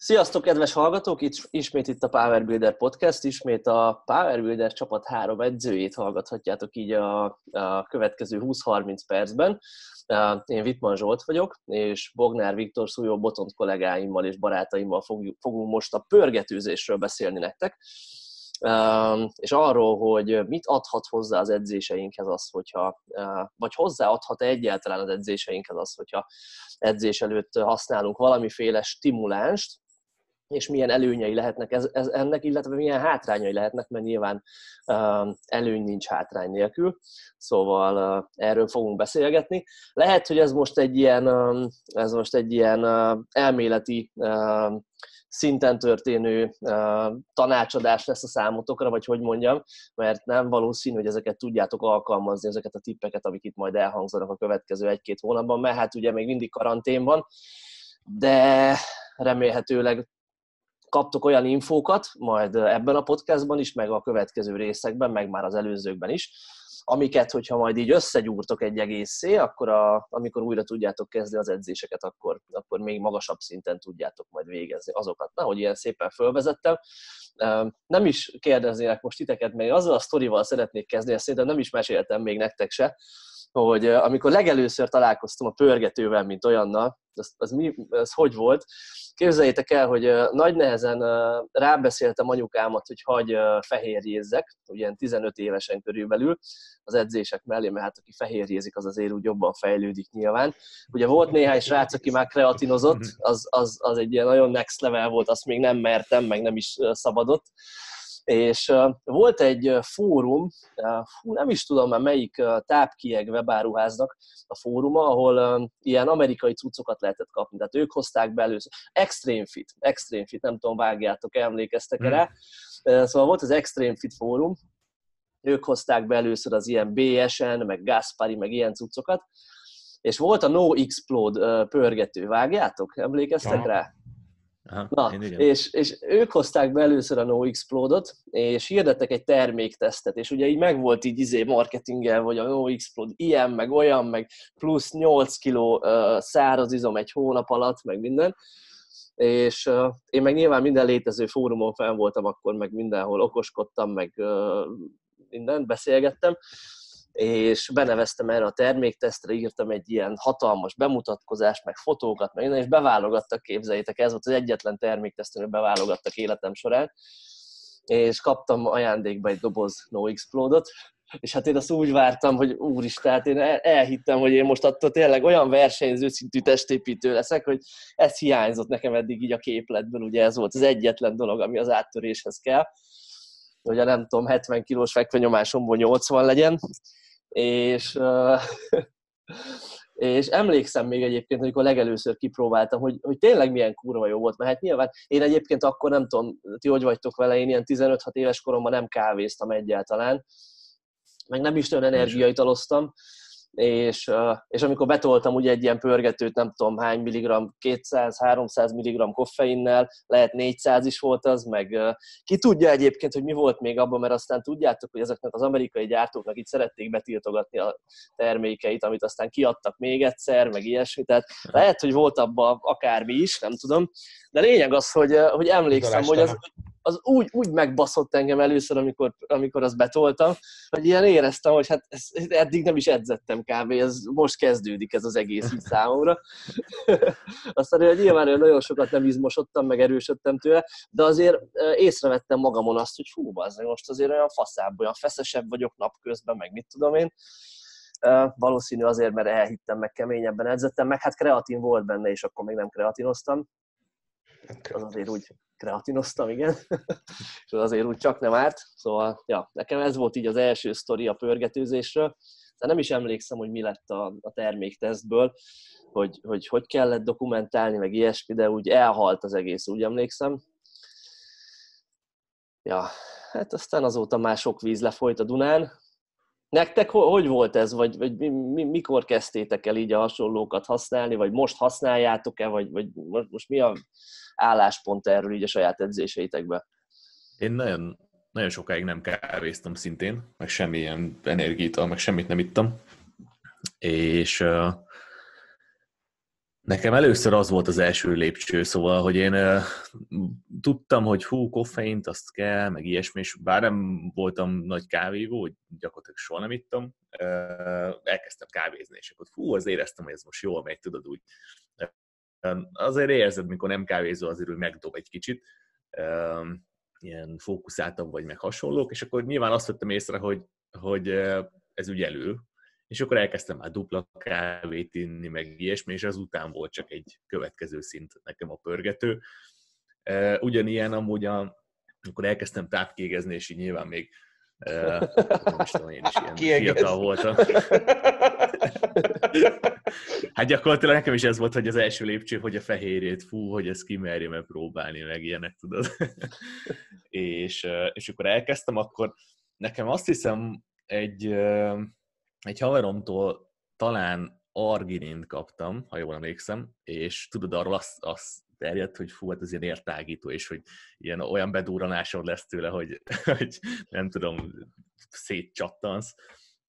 Sziasztok, kedves hallgatók! Itt, ismét itt a Power Builder Podcast, ismét a Power Builder csapat három edzőjét hallgathatjátok így a, a következő 20-30 percben. Én Vitman Zsolt vagyok, és Bognár Viktor Szújó Botont kollégáimmal és barátaimmal fogjuk, fogunk most a pörgetőzésről beszélni nektek és arról, hogy mit adhat hozzá az edzéseinkhez az, hogyha, vagy hozzáadhat-e egyáltalán az edzéseinkhez az, hogyha edzés előtt használunk valamiféle stimulánst, és milyen előnyei lehetnek ez, ez ennek, illetve milyen hátrányai lehetnek, mert nyilván uh, előny nincs hátrány nélkül. Szóval uh, erről fogunk beszélgetni. Lehet, hogy ez most egy ilyen, uh, ez most egy ilyen uh, elméleti uh, szinten történő uh, tanácsadás lesz a számotokra, vagy hogy mondjam, mert nem valószínű, hogy ezeket tudjátok alkalmazni, ezeket a tippeket, amik itt majd elhangzanak a következő egy-két hónapban, mert hát ugye még mindig karantén van, de remélhetőleg kaptok olyan infókat, majd ebben a podcastban is, meg a következő részekben, meg már az előzőkben is, amiket, hogyha majd így összegyúrtok egy egészé, akkor a, amikor újra tudjátok kezdeni az edzéseket, akkor, akkor még magasabb szinten tudjátok majd végezni azokat. Na, hogy ilyen szépen fölvezettem. Nem is kérdeznének most titeket, még azzal a sztorival szeretnék kezdeni, ezt szerintem nem is meséltem még nektek se, hogy amikor legelőször találkoztam a pörgetővel, mint olyannal, az, az, mi, az hogy volt? Képzeljétek el, hogy nagy nehezen rábeszéltem anyukámat, hogy hagy fehérjézzek, ugye 15 évesen körülbelül az edzések mellé, mert hát aki fehérjézik, az azért úgy jobban fejlődik nyilván. Ugye volt néhány srác, aki már kreatinozott, az, az, az egy ilyen nagyon next level volt, azt még nem mertem, meg nem is szabadott és volt egy fórum, fú, nem is tudom már melyik tápkieg webáruháznak a fóruma, ahol ilyen amerikai cuccokat lehetett kapni. Tehát ők hozták be először. Extreme Fit, Extreme Fit, nem tudom, vágjátok, emlékeztek hmm. rá. Szóval volt az Extreme Fit fórum, ők hozták be először az ilyen BSN, meg Gaspari, meg ilyen cuccokat, és volt a No Explode pörgető, vágjátok? Emlékeztek ja. rá? Aha, Na, és, és ők hozták be először a No Explode-ot, és hirdettek egy terméktesztet, és ugye így megvolt így izé marketinggel, hogy a No Explode ilyen, meg olyan, meg plusz 8 kiló uh, száraz izom egy hónap alatt, meg minden. És uh, én meg nyilván minden létező fórumon fel voltam akkor, meg mindenhol okoskodtam, meg uh, mindent beszélgettem, és beneveztem erre a terméktesztre, írtam egy ilyen hatalmas bemutatkozást, meg fotókat, meg minden, és beválogattak, képzeljétek, ez volt az egyetlen termékteszt, amit beválogattak életem során, és kaptam ajándékba egy doboz No Explode-ot, és hát én azt úgy vártam, hogy úristen, hát én elhittem, hogy én most attól tényleg olyan versenyző szintű testépítő leszek, hogy ez hiányzott nekem eddig így a képletből, ugye ez volt az egyetlen dolog, ami az áttöréshez kell, hogy a nem tudom, 70 kilós fekvenyomásomból 80 legyen, és, és emlékszem még egyébként, amikor legelőször kipróbáltam, hogy, hogy tényleg milyen kurva jó volt, mert hát nyilván én egyébként akkor nem tudom, ti hogy vagytok vele, én ilyen 15-6 éves koromban nem kávéztam egyáltalán, meg nem is olyan energiaitaloztam, és, és amikor betoltam ugye egy ilyen pörgetőt, nem tudom hány milligram, 200-300 milligram koffeinnel, lehet 400 is volt az, meg ki tudja egyébként, hogy mi volt még abban, mert aztán tudjátok, hogy ezeknek az amerikai gyártóknak itt szerették betiltogatni a termékeit, amit aztán kiadtak még egyszer, meg ilyesmi, tehát lehet, hogy volt abban akármi is, nem tudom, de lényeg az, hogy, hogy emlékszem, hogy az, az úgy, úgy megbaszott engem először, amikor, amikor azt betoltam, hogy ilyen éreztem, hogy hát ez, eddig nem is edzettem kb. Ez most kezdődik ez az egész így számomra. Aztán hogy nyilván nagyon sokat nem izmosodtam, meg erősödtem tőle, de azért észrevettem magamon azt, hogy fú, az most azért olyan faszább, olyan feszesebb vagyok napközben, meg mit tudom én. Uh, valószínű azért, mert elhittem, meg keményebben edzettem, meg hát kreatin volt benne, és akkor még nem kreatinoztam. Az azért úgy kreatinoztam, igen, és az azért úgy csak nem árt. Szóval, ja, nekem ez volt így az első sztori a pörgetőzésről. De nem is emlékszem, hogy mi lett a, a terméktesztből, hogy, hogy hogy kellett dokumentálni, meg ilyesmi, de úgy elhalt az egész, úgy emlékszem. Ja, hát aztán azóta már sok víz lefolyt a Dunán. Nektek hogy volt ez, vagy, vagy mikor kezdtétek el így a hasonlókat használni, vagy most használjátok-e, vagy, vagy most mi a álláspont erről így a saját edzéseitekbe? Én nagyon, nagyon sokáig nem kávéztam szintén, meg semmilyen energiát, meg semmit nem ittam. És Nekem először az volt az első lépcső, szóval, hogy én tudtam, hogy hú, koffeint, azt kell, meg ilyesmi, és bár nem voltam nagy kávívó, hogy gyakorlatilag soha nem ittam, elkezdtem kávézni, és akkor hú, az éreztem, hogy ez most jól megy, tudod úgy. Uh, azért érzed, mikor nem kávézol, azért úgy megdob egy kicsit, uh, ilyen fókuszáltabb vagy, meg hasonlók, és akkor nyilván azt vettem észre, hogy, hogy ez úgy elő, és akkor elkezdtem már dupla kávét inni, meg ilyesmi, és azután volt csak egy következő szint nekem a pörgető. Ugyanilyen amúgy, amikor elkezdtem távkégezni, és így nyilván még nem is tudom, én is ilyen Kiegez. fiatal voltam. hát gyakorlatilag nekem is ez volt, hogy az első lépcső, hogy a fehérjét, fú, hogy ezt kimerjem megpróbálni, meg ilyenek, tudod. és, és akkor elkezdtem, akkor nekem azt hiszem egy egy haveromtól talán arginint kaptam, ha jól emlékszem, és tudod, arról azt, azt terjedt, hogy fú, hát ez ilyen értágító, és hogy ilyen olyan bedúranásod lesz tőle, hogy, hogy nem tudom, szétcsattansz.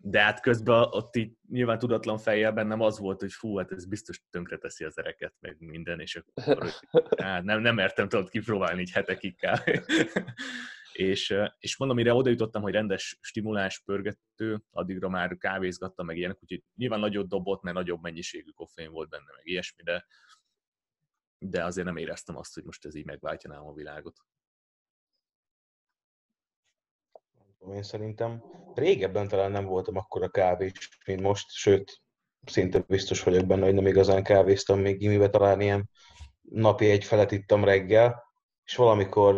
De hát közben ott így nyilván tudatlan fejjel bennem az volt, hogy fú, hát ez biztos tönkreteszi az ereket, meg minden, és akkor hát nem, nem mertem tudod kipróbálni így hetekig kb. És, és mondom, mire oda jutottam, hogy rendes stimulás, pörgető, addigra már kávézgattam, meg ilyenek, úgyhogy nyilván nagyobb dobott, mert nagyobb mennyiségű koffein volt benne, meg ilyesmi, de, de azért nem éreztem azt, hogy most ez így megváltja a világot. Én szerintem régebben talán nem voltam akkor a kávés, mint most, sőt, szinte biztos vagyok benne, hogy nem igazán kávéztam még gimibe, talán ilyen napi egy felet ittam reggel, és valamikor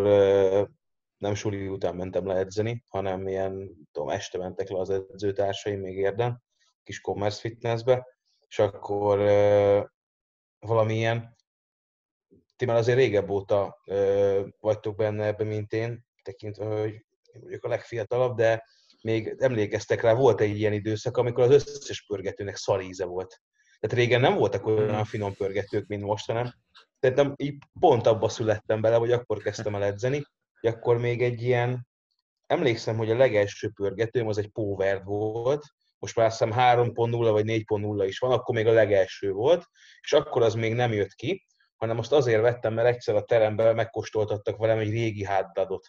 nem suli után mentem le edzeni, hanem ilyen, tudom, este mentek le az edzőtársaim még érden, kis commerce fitnessbe, és akkor valamilyen, ti már azért régebb óta vagytok benne ebben, mint én, tekintve, hogy én vagyok a legfiatalabb, de még emlékeztek rá, volt egy ilyen időszak, amikor az összes pörgetőnek szaríze volt. Tehát régen nem voltak olyan finom pörgetők, mint most, hanem szerintem így pont abba születtem bele, vagy akkor kezdtem el edzeni, hogy akkor még egy ilyen, emlékszem, hogy a legelső pörgetőm az egy Power volt, most már azt hiszem 3.0 vagy 4.0 is van, akkor még a legelső volt, és akkor az még nem jött ki, hanem most azért vettem, mert egyszer a teremben megkóstoltattak velem egy régi hátbladot.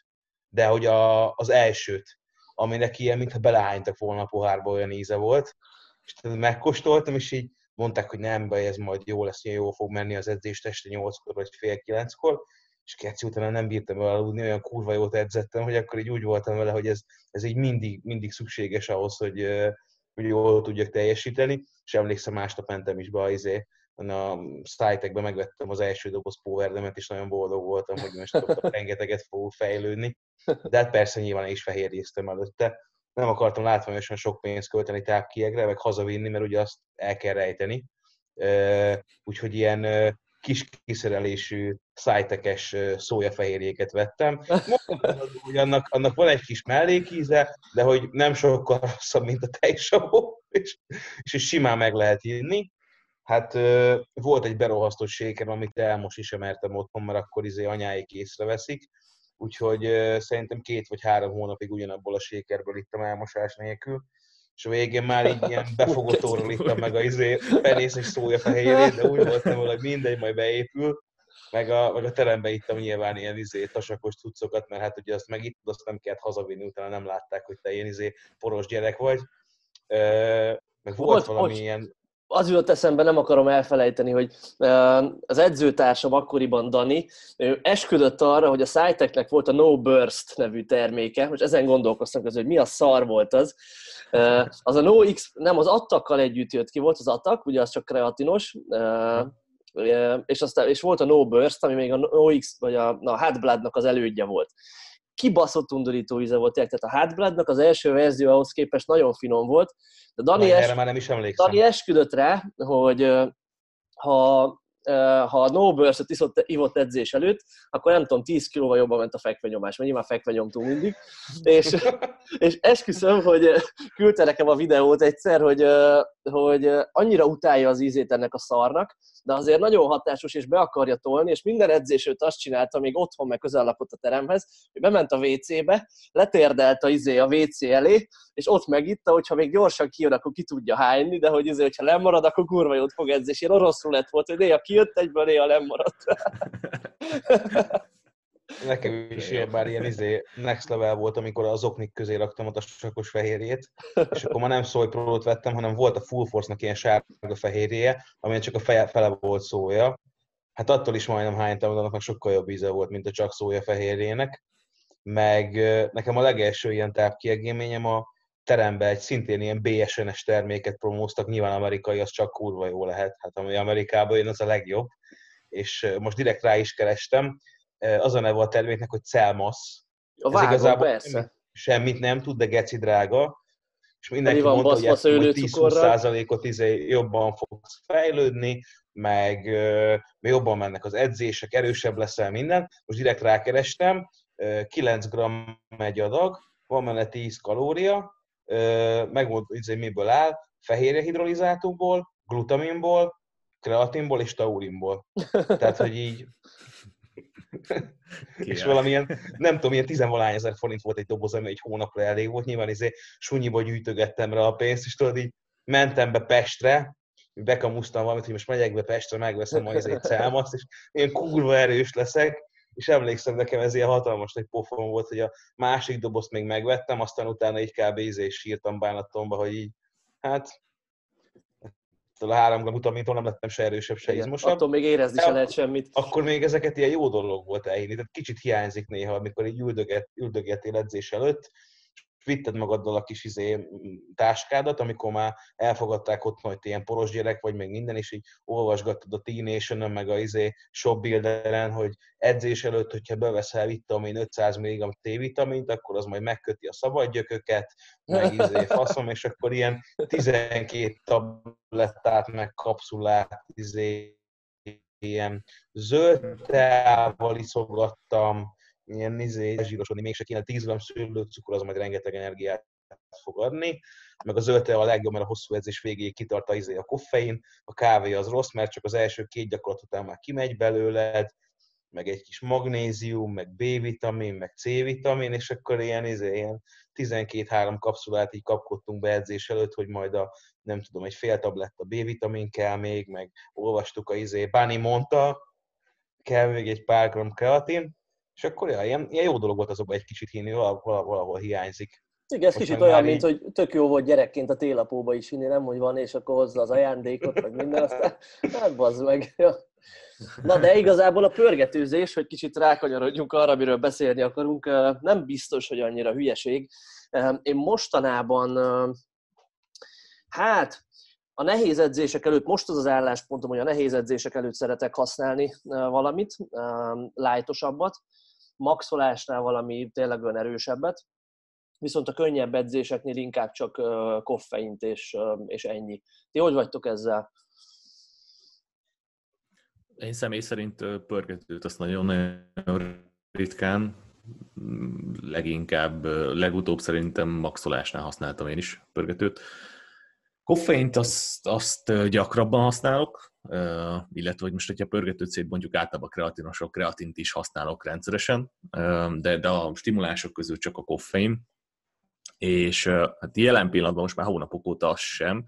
De hogy a, az elsőt, aminek ilyen, mintha belehánytak volna a pohárba, olyan íze volt, és megkóstoltam, és így mondták, hogy nem baj, ez majd jó lesz, jó fog menni az edzést este 8-kor vagy fél 9-kor, és keci utána nem bírtam aludni, olyan kurva jót edzettem, hogy akkor így úgy voltam vele, hogy ez, ez így mindig, mindig szükséges ahhoz, hogy, hogy jól tudjak teljesíteni, és emlékszem, másnap mentem is be izé, a szájtekbe megvettem az első doboz powerdemet, és nagyon boldog voltam, hogy most rengeteget fog fejlődni. De hát persze nyilván is fehérjéztem előtte. Nem akartam látványosan sok pénzt költeni tápkiegre, meg hazavinni, mert ugye azt el kell rejteni. Úgyhogy ilyen kis kiszerelésű, szájtekes szójafehérjéket vettem. Mondom, annak, annak van egy kis mellékíze, de hogy nem sokkal rosszabb, mint a tejsavó, és, és simán meg lehet inni. Hát volt egy berohasztott séker, amit el most is emertem otthon, mert akkor izé anyáik észreveszik. Úgyhogy szerintem két vagy három hónapig ugyanabból a sékerből ittam elmosás nélkül és a végén már így ilyen befogottóról ittam meg a izé, penészes szója fehérjét, de úgy voltam, hogy mindegy, majd beépül, meg a, meg a terembe ittam nyilván ilyen izé, tasakos cuccokat, mert hát ugye azt megittad, azt nem kellett hazavinni, utána nem látták, hogy te ilyen izé poros gyerek vagy. meg volt, volt valami ilyen az jutott eszembe, nem akarom elfelejteni, hogy az edzőtársam akkoriban Dani, ő esküdött arra, hogy a Cyteknek volt a No Burst nevű terméke, most ezen gondolkoztam közül, hogy mi a szar volt az. Az a No X, nem, az attakkal együtt jött ki, volt az attak, ugye az csak kreatinos, és, aztán, és volt a No Burst, ami még a No X, vagy a, a Hot Bloodnak az elődje volt kibaszott undorító íze volt, tehát a Hotbloodnak az első verzió ahhoz képest nagyon finom volt, de Dani, es... erre már nem is emlékszem. Dani esküdött rá, hogy ha ha a no iszott, ivott edzés előtt, akkor nem tudom, 10 kilóval jobban ment a fekvenyomás, mert nyilván fekvenyomtunk mindig. és, és esküszöm, hogy küldte nekem a videót egyszer, hogy hogy annyira utálja az ízét ennek a szarnak, de azért nagyon hatásos, és be akarja tolni, és minden edzés őt azt csinálta, még otthon meg közel lakott a teremhez, hogy bement a WC-be, letérdelt a izé a WC elé, és ott megitta, hogyha még gyorsan kijön, akkor ki tudja hányni, de hogy izé, hogyha lemarad, akkor kurva jót fog edzés. Ilyen orosz lett volt, hogy néha kijött egyből, néha lemaradt. Nekem is ilyen, bár ilyen izé, next level volt, amikor az oknik közé raktam ott a sakos fehérjét, és akkor már nem Soy pro vettem, hanem volt a Full Force-nak ilyen sárga fehérje, amin csak a feje, fele volt szója. Hát attól is majdnem hánytam, de annak sokkal jobb íze volt, mint a csak szója fehérjének. Meg nekem a legelső ilyen tápkiegélményem a terembe egy szintén ilyen BSN-es terméket promóztak, nyilván amerikai, az csak kurva jó lehet, hát ami Amerikában jön, az a legjobb. És most direkt rá is kerestem, az a neve a terméknek, hogy Celmas. A vágom, igazából persze. Semmit nem tud, de geci drága. És mindenki van mondta, hogy, ezt, hogy 10-20%-ot izé jobban fogsz fejlődni, meg uh, jobban mennek az edzések, erősebb leszel minden. Most direkt rákerestem, uh, 9 g egy adag, van benne 10 kalória, hogy izé miből áll, fehérje hidrolizátokból, glutaminból, kreatinból és taurinból. Tehát, hogy így és valamilyen, nem tudom, ilyen tizenvalány ezer forint volt egy doboz, ami egy hónapra elég volt. Nyilván izé sunyiba gyűjtögettem rá a pénzt, és tudod, így mentem be Pestre, bekamusztam valamit, hogy most megyek be Pestre, megveszem majd egy celmaszt, és ilyen kurva erős leszek, és emlékszem, nekem ez ilyen hatalmas egy pofon volt, hogy a másik dobozt még megvettem, aztán utána egy kb. izé sírtam bánatomba, hogy így, hát a három utamintól nem lettem se erősebb, se Igen, izmosabb. Attól még érezni se lehet semmit. Akkor még ezeket ilyen jó dolog volt elhinni. Tehát kicsit hiányzik néha, amikor így üldöget, üldögetél edzés előtt, vitted magaddal a kis izé, táskádat, amikor már elfogadták ott majd ilyen poros gyerek vagy még minden, és így olvasgattad a Teen meg a izé shopbuilderen, hogy edzés előtt, hogyha beveszel vitamin 500 mg T-vitamint, akkor az majd megköti a szabadgyököket, meg izé faszom, és akkor ilyen 12 tablettát, meg kapszulát izé ilyen zöld teával iszogattam, ilyen izé, zsírosodni, mégse kéne. 10 g szőlőcukor, az majd rengeteg energiát fog adni, meg a zöld a legjobb, mert a hosszú edzés végéig kitart a, izé, a koffein, a kávé az rossz, mert csak az első két gyakorlat után már kimegy belőled, meg egy kis magnézium, meg B-vitamin, meg C-vitamin, és akkor ilyen, izé, ilyen 12-3 kapszulát így kapkodtunk be edzés előtt, hogy majd a, nem tudom, egy fél tabletta B-vitamin kell még, meg olvastuk a izé, Báni mondta, kell még egy pár gram kreatin, és akkor ja, ilyen, ilyen jó dolog volt azokban egy kicsit hinni, valahol, valahol hiányzik. Igen, ez kicsit olyan, mint hogy tök jó volt gyerekként a télapóba is hinni, nem, hogy van, és akkor hozza az ajándékot, vagy minden, aztán hát bazd meg. Ja. Na, de igazából a pörgetőzés, hogy kicsit rákanyarodjunk arra, amiről beszélni akarunk, nem biztos, hogy annyira hülyeség. Én mostanában, hát a nehéz edzések előtt, most az az álláspontom, hogy a nehéz edzések előtt szeretek használni valamit, lájtosabbat, maxolásnál valami tényleg olyan erősebbet, viszont a könnyebb edzéseknél inkább csak koffeint és, és ennyi. Ti hogy vagytok ezzel? Én személy szerint pörgetőt azt nagyon ritkán, leginkább, legutóbb szerintem maxolásnál használtam én is pörgetőt. Koffeint azt, azt gyakrabban használok, illetve hogy most, hogyha pörgetőt szétbontjuk, általában kreatinosok, kreatint is használok rendszeresen, de, de a stimulások közül csak a koffein, és hát jelen pillanatban most már hónapok óta az sem,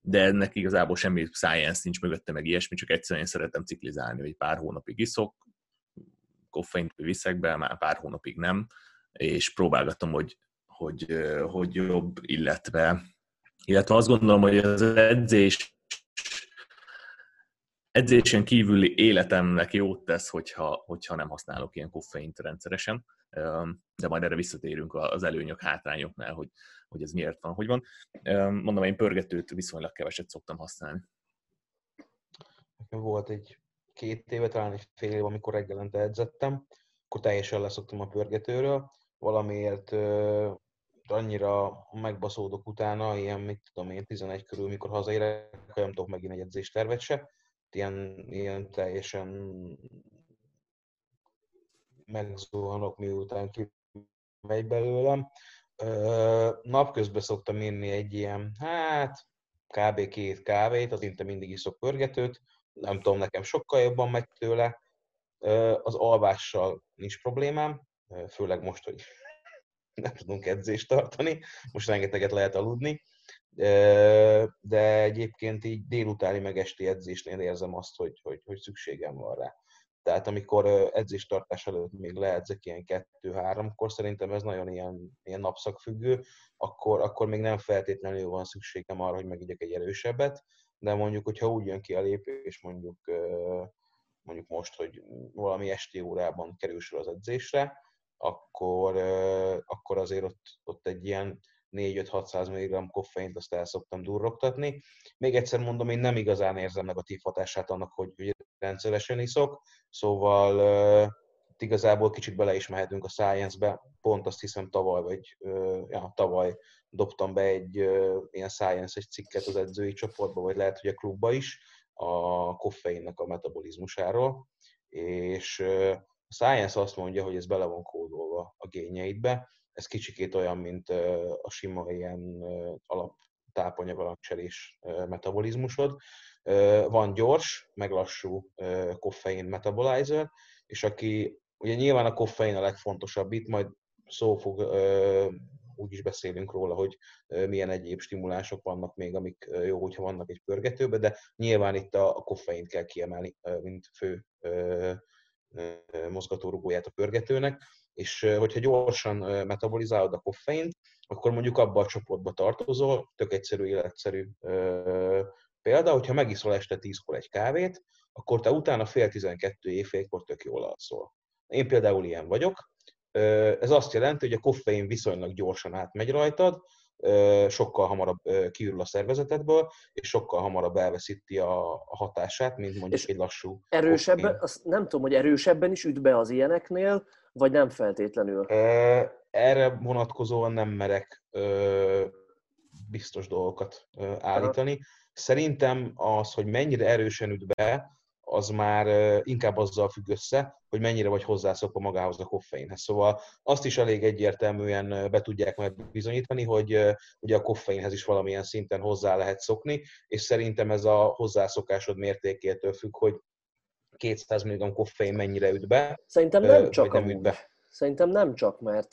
de ennek igazából semmi science nincs mögötte, meg ilyesmi, csak egyszerűen én szeretem ciklizálni, hogy pár hónapig iszok, koffeint viszek be, már pár hónapig nem, és próbálgatom, hogy, hogy, hogy jobb, illetve illetve azt gondolom, hogy az edzés edzésen kívüli életemnek jót tesz, hogyha, hogyha nem használok ilyen koffeint rendszeresen, de majd erre visszatérünk az előnyök, hátrányoknál, hogy, hogy ez miért van, hogy van. Mondom, én pörgetőt viszonylag keveset szoktam használni. Volt egy két éve, talán egy fél év, amikor reggelente edzettem, akkor teljesen leszoktam a pörgetőről, valamiért annyira megbaszódok utána, ilyen, mit tudom én, 11 körül, mikor hazaérek, nem tudok megint egy edzéstervet se. Ilyen, ilyen teljesen megzuhanok, miután megy belőlem. Napközben szoktam írni egy ilyen, hát kb. két kávét, az inte mindig iszok pörgetőt, nem tudom, nekem sokkal jobban megy tőle. Az alvással nincs problémám, főleg most, hogy nem tudunk edzést tartani, most rengeteget lehet aludni, de egyébként így délutáni meg esti edzésnél érzem azt, hogy, hogy, hogy szükségem van rá. Tehát amikor edzéstartás előtt még leedzek ilyen kettő-háromkor, szerintem ez nagyon ilyen, ilyen napszakfüggő, akkor, akkor még nem feltétlenül van szükségem arra, hogy megígyek egy erősebbet, de mondjuk, hogyha úgy jön ki a lépés, mondjuk, mondjuk most, hogy valami esti órában kerül sor az edzésre, akkor, akkor azért ott, ott egy ilyen 4-5-600 mg koffeint azt el szoktam durrogtatni. Még egyszer mondom, én nem igazán érzem negatív hatását annak, hogy, hogy rendszeresen iszok, szóval uh, igazából kicsit bele is mehetünk a Science-be, pont azt hiszem tavaly, vagy ja, tavaly dobtam be egy ilyen Science cikket az edzői csoportba, vagy lehet, hogy a klubba is, a koffeinnek a metabolizmusáról, és a Science azt mondja, hogy ez bele van kódolva a gényeidbe, ez kicsikét olyan, mint a sima ilyen alap tápanyag metabolizmusod. Van gyors, meg lassú koffein metabolizer, és aki, ugye nyilván a koffein a legfontosabb itt, majd szó fog, úgy is beszélünk róla, hogy milyen egyéb stimulások vannak még, amik jó, hogyha vannak egy pörgetőbe, de nyilván itt a koffeint kell kiemelni, mint fő mozgatórugóját a pörgetőnek, és hogyha gyorsan metabolizálod a koffeint, akkor mondjuk abba a csoportba tartozol, tök egyszerű, életszerű példa, hogyha megiszol este 10-kor egy kávét, akkor te utána fél 12 éjfélkor tök jól alszol. Én például ilyen vagyok. Ez azt jelenti, hogy a koffein viszonylag gyorsan átmegy rajtad, sokkal hamarabb kiürül a szervezetedből, és sokkal hamarabb elveszíti a, hatását, mint mondjuk és egy lassú. Erősebben, azt nem tudom, hogy erősebben is üt be az ilyeneknél, vagy nem feltétlenül? Erre vonatkozóan nem merek biztos dolgokat állítani. Szerintem az, hogy mennyire erősen üt be, az már inkább azzal függ össze, hogy mennyire vagy hozzászokva magához a koffeinhez. Szóval azt is elég egyértelműen be tudják majd bizonyítani, hogy ugye a koffeinhez is valamilyen szinten hozzá lehet szokni, és szerintem ez a hozzászokásod mértékétől függ, hogy 200 mg koffein mennyire üt be. Szerintem nem csak nem üt be. Szerintem nem csak, mert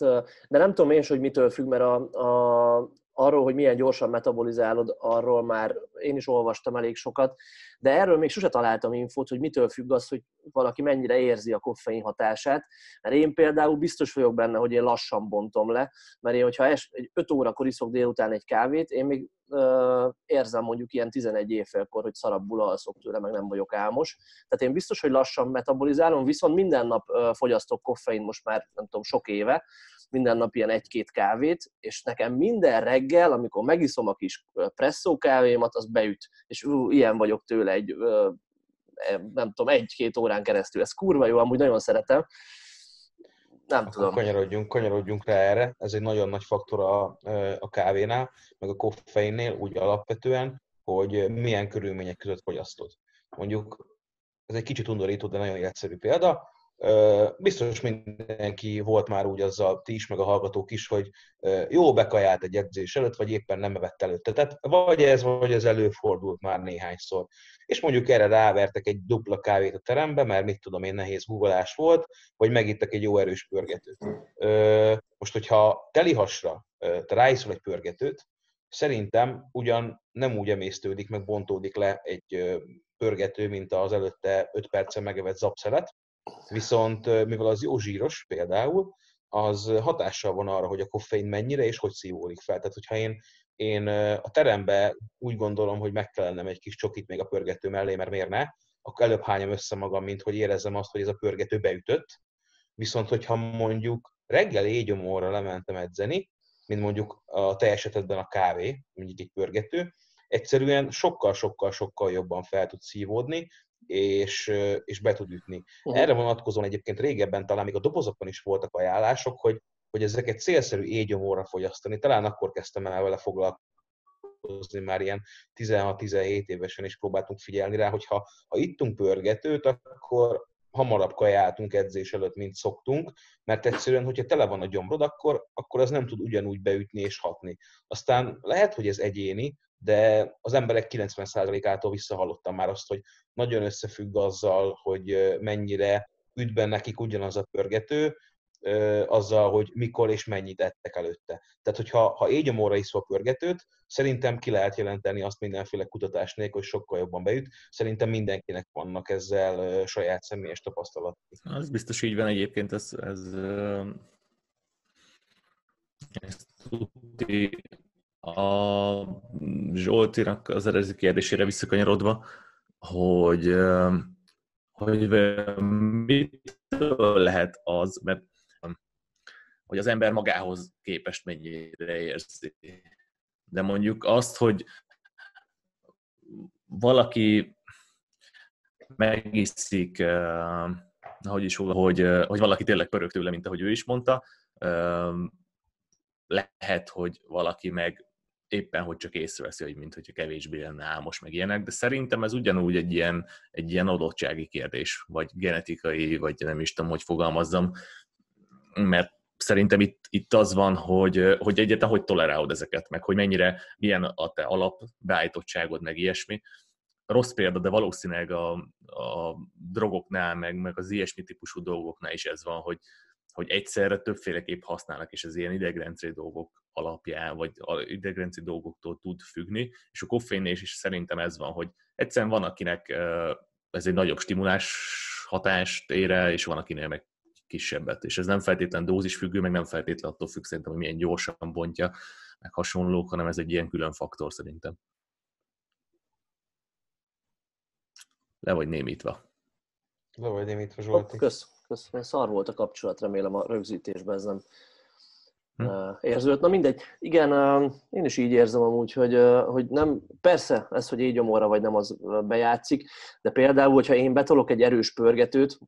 de nem tudom én hogy mitől függ, mert a, a, arról, hogy milyen gyorsan metabolizálod, arról már én is olvastam elég sokat, de erről még sose találtam infót, hogy mitől függ az, hogy valaki mennyire érzi a koffein hatását, mert én például biztos vagyok benne, hogy én lassan bontom le, mert én, hogyha es, egy 5 órakor iszok délután egy kávét, én még ö, érzem mondjuk ilyen 11 évfélkor, hogy szarabbul alszok tőle, meg nem vagyok álmos. Tehát én biztos, hogy lassan metabolizálom, viszont minden nap ö, fogyasztok koffein most már, nem tudom, sok éve, minden nap ilyen egy-két kávét, és nekem minden reggel, amikor megiszom a kis presszó kávémat, az beüt, és ú, ilyen vagyok tőle egy, e, nem tudom, egy-két órán keresztül. Ez kurva jó, amúgy nagyon szeretem. Nem Akkor tudom. Kanyarodjunk, kanyarodjunk rá erre. Ez egy nagyon nagy faktor a, a kávénál, meg a koffeinnél úgy alapvetően, hogy milyen körülmények között fogyasztod. Mondjuk ez egy kicsit undorító, de nagyon egyszerű példa. Biztos mindenki volt már úgy azzal, ti is, meg a hallgatók is, hogy jó bekajált egy edzés előtt, vagy éppen nem evett előtte. Tehát vagy ez, vagy ez előfordult már néhányszor. És mondjuk erre rávertek egy dupla kávét a terembe, mert mit tudom én, nehéz húgolás volt, vagy megittek egy jó erős pörgetőt. Most, hogyha telihasra te ráiszol egy pörgetőt, szerintem ugyan nem úgy emésztődik, meg bontódik le egy pörgető, mint az előtte 5 percen megevett zapszelet, Viszont mivel az jó zsíros például, az hatással van arra, hogy a koffein mennyire és hogy szívódik fel. Tehát, hogyha én, én a terembe úgy gondolom, hogy meg kellene egy kis csokit még a pörgető mellé, mert miért ne, akkor előbb hányom össze magam, mint hogy érezzem azt, hogy ez a pörgető beütött. Viszont, hogyha mondjuk reggel égyomorra lementem edzeni, mint mondjuk a te esetedben a kávé, mondjuk egy pörgető, egyszerűen sokkal-sokkal-sokkal jobban fel tud szívódni, és, és be tud ütni. Uh-huh. Erre vonatkozóan egyébként régebben talán még a dobozokon is voltak ajánlások, hogy, hogy ezeket célszerű égyomóra fogyasztani. Talán akkor kezdtem el vele foglalkozni, már ilyen 16-17 évesen is próbáltunk figyelni rá, hogy ha, ha ittunk pörgetőt, akkor hamarabb kajáltunk edzés előtt, mint szoktunk, mert egyszerűen, hogyha tele van a gyomrod, akkor, akkor az nem tud ugyanúgy beütni és hatni. Aztán lehet, hogy ez egyéni, de az emberek 90%-ától visszahallottam már azt, hogy nagyon összefügg azzal, hogy mennyire üt be nekik ugyanaz a pörgető, azzal, hogy mikor és mennyit ettek előtte. Tehát, hogyha ha égyomóra iszol pörgetőt, szerintem ki lehet jelenteni azt mindenféle kutatás nélkül, hogy sokkal jobban beüt. Szerintem mindenkinek vannak ezzel saját személyes tapasztalat. Az biztos így van egyébként, ez, ez, ez a Zsoltinak az eredeti kérdésére visszakanyarodva, hogy, hogy mitől lehet az, mert hogy az ember magához képest mennyire érzi. De mondjuk azt, hogy valaki megiszik, hogy is hogy, hogy valaki tényleg pörög tőle, mint ahogy ő is mondta, lehet, hogy valaki meg éppen, hogy csak észreveszi, hogy mint hogyha kevésbé lenne álmos, meg ilyenek, de szerintem ez ugyanúgy egy ilyen, egy ilyen adottsági kérdés, vagy genetikai, vagy nem is tudom, hogy fogalmazzam, mert szerintem itt, itt az van, hogy, hogy egyáltalán hogy tolerálod ezeket, meg hogy mennyire, milyen a te alapbeállítottságod, meg ilyesmi. Rossz példa, de valószínűleg a, a drogoknál, meg, meg az ilyesmi típusú dolgoknál is ez van, hogy, hogy egyszerre többféleképp használnak, és az ilyen idegrendszeri dolgok alapján, vagy idegrendszeri dolgoktól tud függni, és a koffeinnél is, is szerintem ez van, hogy egyszerűen van, akinek ez egy nagyobb stimulás hatást ér el, és van, akinél meg kisebbet. És ez nem feltétlen dózis függő, meg nem feltétlen attól függ szerintem, hogy milyen gyorsan bontja, meg hasonlók, hanem ez egy ilyen külön faktor szerintem. Le vagy némítva. Le vagy némítva, Zsolti. Kösz, kösz. Szar volt a kapcsolat, remélem a rögzítésben ez nem hm. érződött. Na mindegy. Igen, én is így érzem amúgy, hogy, hogy nem, persze ez, hogy így omorra vagy nem, az bejátszik, de például, hogyha én betolok egy erős pörgetőt,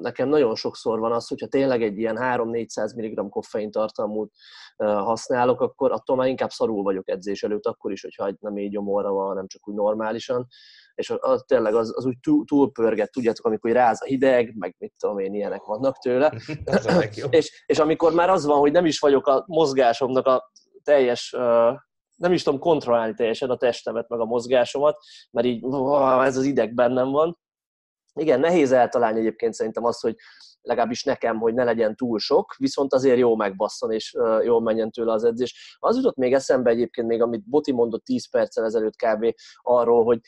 nekem nagyon sokszor van az, hogyha tényleg egy ilyen 3-400 mg koffein tartalmút használok, akkor attól már inkább szarul vagyok edzés előtt, akkor is, hogyha nem így omorra van, hanem csak úgy normálisan és az, tényleg az, az úgy túl, túl pörget, tudjátok, amikor ráz a hideg, meg mit tudom én, ilyenek vannak tőle. és, és amikor már az van, hogy nem is vagyok a mozgásomnak a teljes nem is tudom kontrollálni teljesen a testemet, meg a mozgásomat, mert így ez az ideg bennem van. Igen, nehéz eltalálni egyébként szerintem azt, hogy legalábbis nekem, hogy ne legyen túl sok, viszont azért jó megbasszon, és jól menjen tőle az edzés. Az jutott még eszembe egyébként még, amit Boti mondott 10 perccel ezelőtt kb. arról, hogy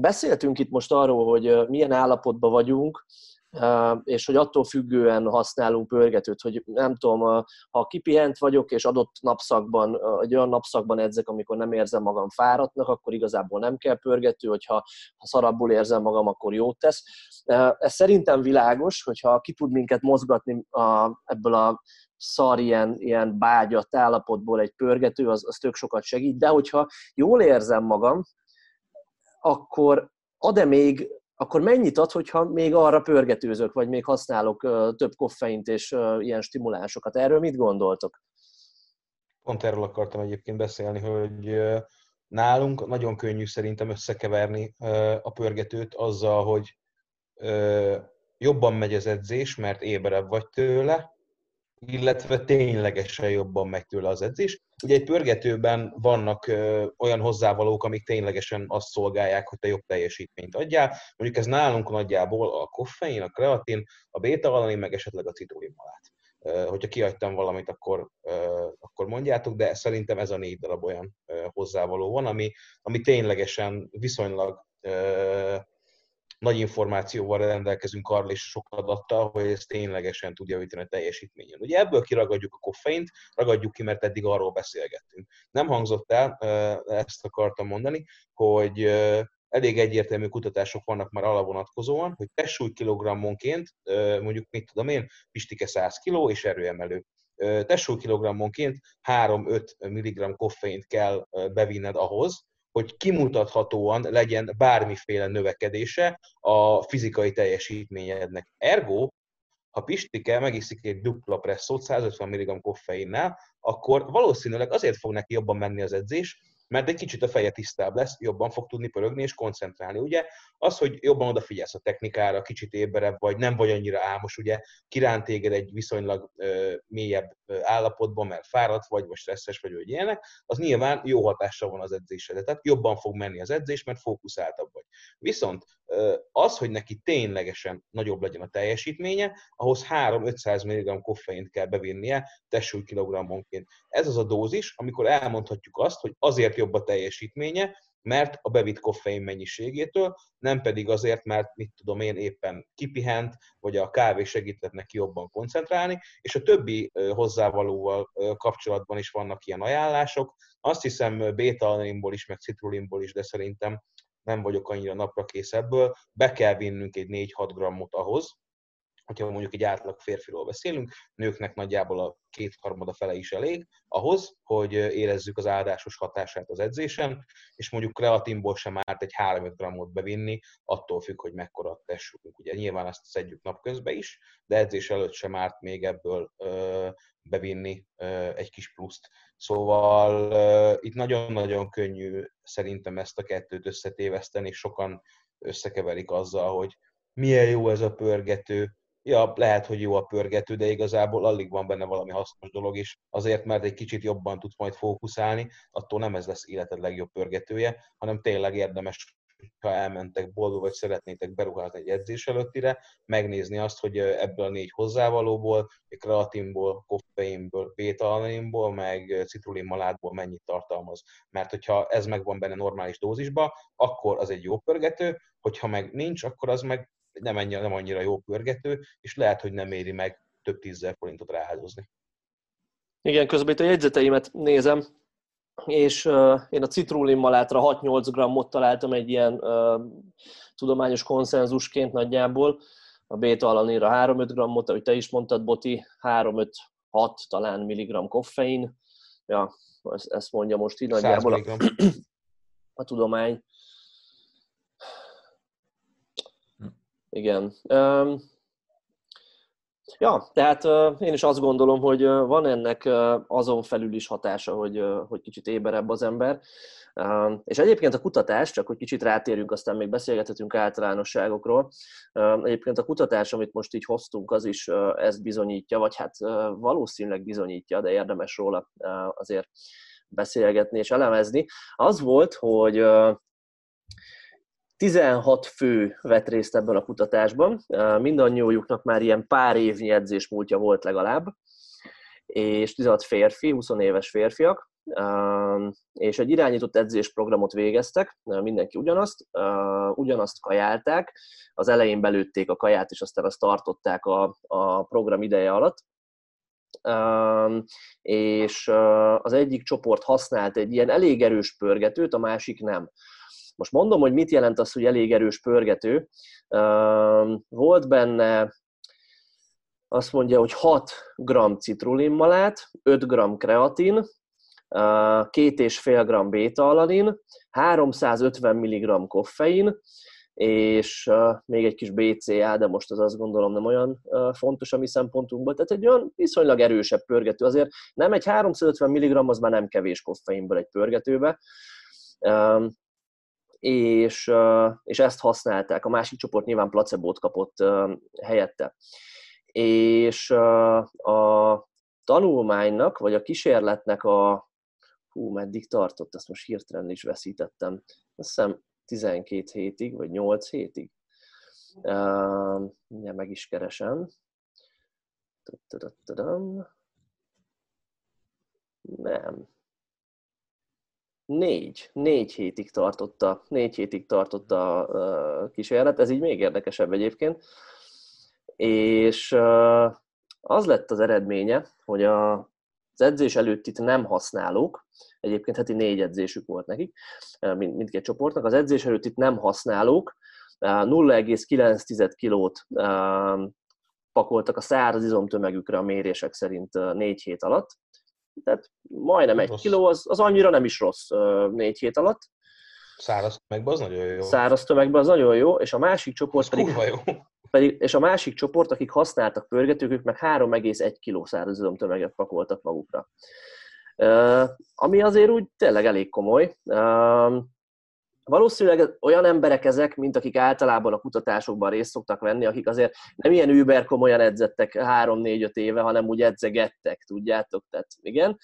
Beszéltünk itt most arról, hogy milyen állapotban vagyunk, és hogy attól függően használunk pörgetőt, hogy nem tudom, ha kipihent vagyok, és adott napszakban, egy olyan napszakban edzek, amikor nem érzem magam fáradtnak, akkor igazából nem kell pörgető, hogyha ha szarabbul érzem magam, akkor jót tesz. Ez szerintem világos, hogyha ki tud minket mozgatni a, ebből a szar ilyen, ilyen bágyat állapotból egy pörgető, az, az tök sokat segít, de hogyha jól érzem magam, akkor ad-e még, akkor mennyit ad, hogyha még arra pörgetőzök, vagy még használok több koffeint és ilyen stimulánsokat? Erről mit gondoltok? Pont erről akartam egyébként beszélni, hogy nálunk nagyon könnyű szerintem összekeverni a pörgetőt azzal, hogy jobban megy az edzés, mert éberebb vagy tőle, illetve ténylegesen jobban megy tőle az edzés. Ugye egy pörgetőben vannak ö, olyan hozzávalók, amik ténylegesen azt szolgálják, hogy te jobb teljesítményt adjál. Mondjuk ez nálunk nagyjából a koffein, a kreatin, a beta-alanin, meg esetleg a citrulinmalát. Hogyha kiadtam valamit, akkor, akkor mondjátok, de szerintem ez a négy darab olyan hozzávaló van, ami, ami ténylegesen viszonylag nagy információval rendelkezünk arról és sok adattal, hogy ez ténylegesen tudja javítani a teljesítményen. Ugye ebből kiragadjuk a koffeint, ragadjuk ki, mert eddig arról beszélgettünk. Nem hangzott el, ezt akartam mondani, hogy elég egyértelmű kutatások vannak már alavonatkozóan, hogy testsúly kilogrammonként, mondjuk mit tudom én, Pistike 100 kg és erőemelő. Testsúly kilogrammonként 3-5 mg koffeint kell bevinned ahhoz, hogy kimutathatóan legyen bármiféle növekedése a fizikai teljesítményednek. Ergo, ha Pistike megiszik egy dupla presszót 150 mg koffeinnel, akkor valószínűleg azért fog neki jobban menni az edzés, mert egy kicsit a feje tisztább lesz, jobban fog tudni pörögni és koncentrálni. Ugye az, hogy jobban odafigyelsz a technikára, kicsit éberebb vagy, nem vagy annyira álmos, ugye kiránt téged egy viszonylag ö, mélyebb állapotban, mert fáradt vagy, vagy stresszes vagy, vagy ilyenek, az nyilván jó hatással van az edzésedre. Tehát jobban fog menni az edzés, mert fókuszáltabb vagy. Viszont az, hogy neki ténylegesen nagyobb legyen a teljesítménye, ahhoz 3-500 mg koffeint kell bevinnie testsúly kilogrammonként. Ez az a dózis, amikor elmondhatjuk azt, hogy azért jobb a teljesítménye, mert a bevitt koffein mennyiségétől, nem pedig azért, mert mit tudom én éppen kipihent, vagy a kávé segített neki jobban koncentrálni, és a többi hozzávalóval kapcsolatban is vannak ilyen ajánlások. Azt hiszem béta is, meg citrulinból is, de szerintem nem vagyok annyira napra kész ebből, be kell vinnünk egy 4-6 grammot ahhoz, hogyha mondjuk egy átlag férfiról beszélünk, nőknek nagyjából a kétharmada fele is elég ahhoz, hogy érezzük az áldásos hatását az edzésen, és mondjuk kreatinból sem árt egy 3-5 grammot bevinni, attól függ, hogy mekkora a testsúlyunk. Ugye nyilván azt szedjük napközben is, de edzés előtt sem árt még ebből ö, bevinni ö, egy kis pluszt. Szóval ö, itt nagyon-nagyon könnyű szerintem ezt a kettőt összetéveszteni, sokan összekeverik azzal, hogy milyen jó ez a pörgető, ja, lehet, hogy jó a pörgető, de igazából alig van benne valami hasznos dolog is, azért, mert egy kicsit jobban tudsz majd fókuszálni, attól nem ez lesz életed legjobb pörgetője, hanem tényleg érdemes ha elmentek boldog, vagy szeretnétek beruházni egy edzés előttire, megnézni azt, hogy ebből a négy hozzávalóból, kreatinból, koffeinből, bétalaninból, meg citrulinmalátból mennyit tartalmaz. Mert hogyha ez megvan benne normális dózisba, akkor az egy jó pörgető, hogyha meg nincs, akkor az meg nem, ennyi, nem annyira jó pörgető, és lehet, hogy nem éri meg több tízzer forintot rááldozni. Igen, közben itt a jegyzeteimet nézem, és uh, én a citrulinmalátra 6-8 grammot találtam egy ilyen uh, tudományos konszenzusként nagyjából, a beta alanira 3-5 grammot, ahogy te is mondtad, Boti, 3-5-6 talán milligram koffein, ja, ezt mondja most így nagyjából a, a tudomány. Igen. Ja, tehát én is azt gondolom, hogy van ennek azon felül is hatása, hogy, hogy kicsit éberebb az ember. És egyébként a kutatás, csak hogy kicsit rátérünk, aztán még beszélgethetünk általánosságokról. Egyébként a kutatás, amit most így hoztunk, az is ezt bizonyítja, vagy hát valószínűleg bizonyítja, de érdemes róla azért beszélgetni és elemezni. Az volt, hogy 16 fő vett részt ebben a kutatásban, mindannyiójuknak már ilyen pár évnyi edzésmúltja volt legalább, és 16 férfi, 20 éves férfiak, és egy irányított edzésprogramot végeztek, mindenki ugyanazt, ugyanazt kajálták, az elején belőtték a kaját, és aztán azt tartották a, a program ideje alatt, és az egyik csoport használt egy ilyen elég erős pörgetőt, a másik nem. Most mondom, hogy mit jelent az, hogy elég erős pörgető. Volt benne azt mondja, hogy 6 g citrulinmalát, 5 g kreatin, 2,5 g béta-alanin, 350 mg koffein, és még egy kis BCA, de most az azt gondolom nem olyan fontos a mi szempontunkból. Tehát egy olyan viszonylag erősebb pörgető. Azért nem egy 350 mg, az már nem kevés koffeinből egy pörgetőbe és, és ezt használták. A másik csoport nyilván placebót kapott helyette. És a tanulmánynak, vagy a kísérletnek a hú, meddig tartott, ezt most hirtelen is veszítettem. Azt hiszem 12 hétig, vagy 8 hétig. Uh, meg is keresem. Nem, négy, négy hétig tartotta, négy hétig tartotta a kísérlet, ez így még érdekesebb egyébként, és az lett az eredménye, hogy a, az edzés előtt itt nem használók, egyébként heti négy edzésük volt nekik, mind, mindkét csoportnak, az edzés előtt itt nem használók 0,9 kilót pakoltak a száraz izomtömegükre a mérések szerint négy hét alatt, tehát majdnem egy rossz. kiló, az, az annyira nem is rossz négy hét alatt. Száraz tömegben az nagyon jó. Száraz tömegben az nagyon jó, és a másik csoport pedig, jó. pedig, és a másik csoport, akik használtak pörgetők, ők meg 3,1 kg száraz tömeget pakoltak magukra. ami azért úgy tényleg elég komoly. Valószínűleg olyan emberek ezek, mint akik általában a kutatásokban részt szoktak venni, akik azért nem ilyen über komolyan edzettek 3-4-5 éve, hanem úgy edzegettek, tudjátok, tehát igen.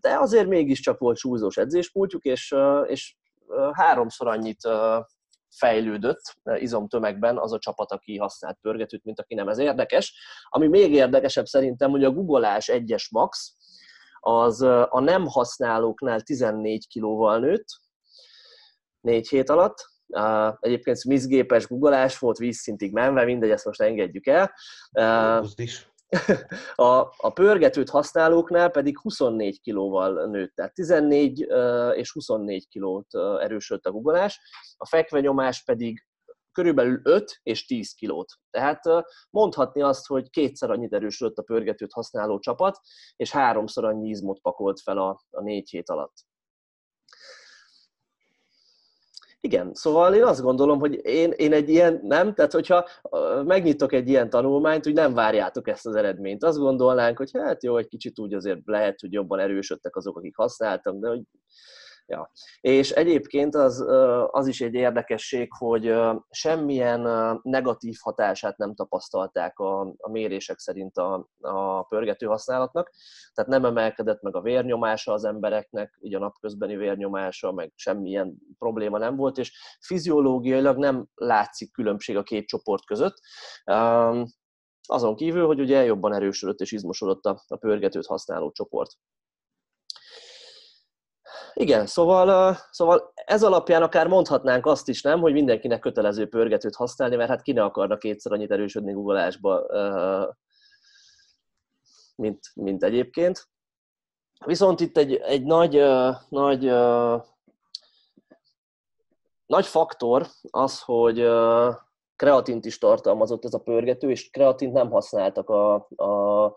De azért mégiscsak volt súlyzós edzéspultjuk, és, és háromszor annyit fejlődött izomtömegben az a csapat, aki használt pörgetőt, mint aki nem. Ez érdekes. Ami még érdekesebb szerintem, hogy a googleás egyes max, az a nem használóknál 14 kilóval nőtt, négy hét alatt. Egyébként smith googleás volt vízszintig menve, mindegy, ezt most engedjük el. is. A, a pörgetőt használóknál pedig 24 kilóval nőtt, tehát 14 és 24 kilót erősödött a googleás, a fekvenyomás pedig körülbelül 5 és 10 kilót. Tehát mondhatni azt, hogy kétszer annyit erősödött a pörgetőt használó csapat, és háromszor annyi izmot pakolt fel a, a négy hét alatt. Igen, szóval én azt gondolom, hogy én, én egy ilyen, nem, tehát hogyha megnyitok egy ilyen tanulmányt, hogy nem várjátok ezt az eredményt. Azt gondolnánk, hogy hát jó, egy kicsit úgy azért lehet, hogy jobban erősödtek azok, akik használtak, de hogy Ja. És egyébként az, az is egy érdekesség, hogy semmilyen negatív hatását nem tapasztalták a, a mérések szerint a, a pörgető használatnak. Tehát nem emelkedett meg a vérnyomása az embereknek, így a napközbeni vérnyomása, meg semmilyen probléma nem volt, és fiziológiailag nem látszik különbség a két csoport között. Azon kívül, hogy ugye jobban erősödött és izmosodott a, a pörgetőt használó csoport. Igen, szóval, szóval ez alapján akár mondhatnánk azt is, nem, hogy mindenkinek kötelező pörgetőt használni, mert hát ki ne akarna kétszer annyit erősödni googleásba, mint, mint egyébként. Viszont itt egy, egy nagy, nagy, nagy faktor az, hogy kreatint is tartalmazott ez a pörgető, és kreatint nem használtak a, a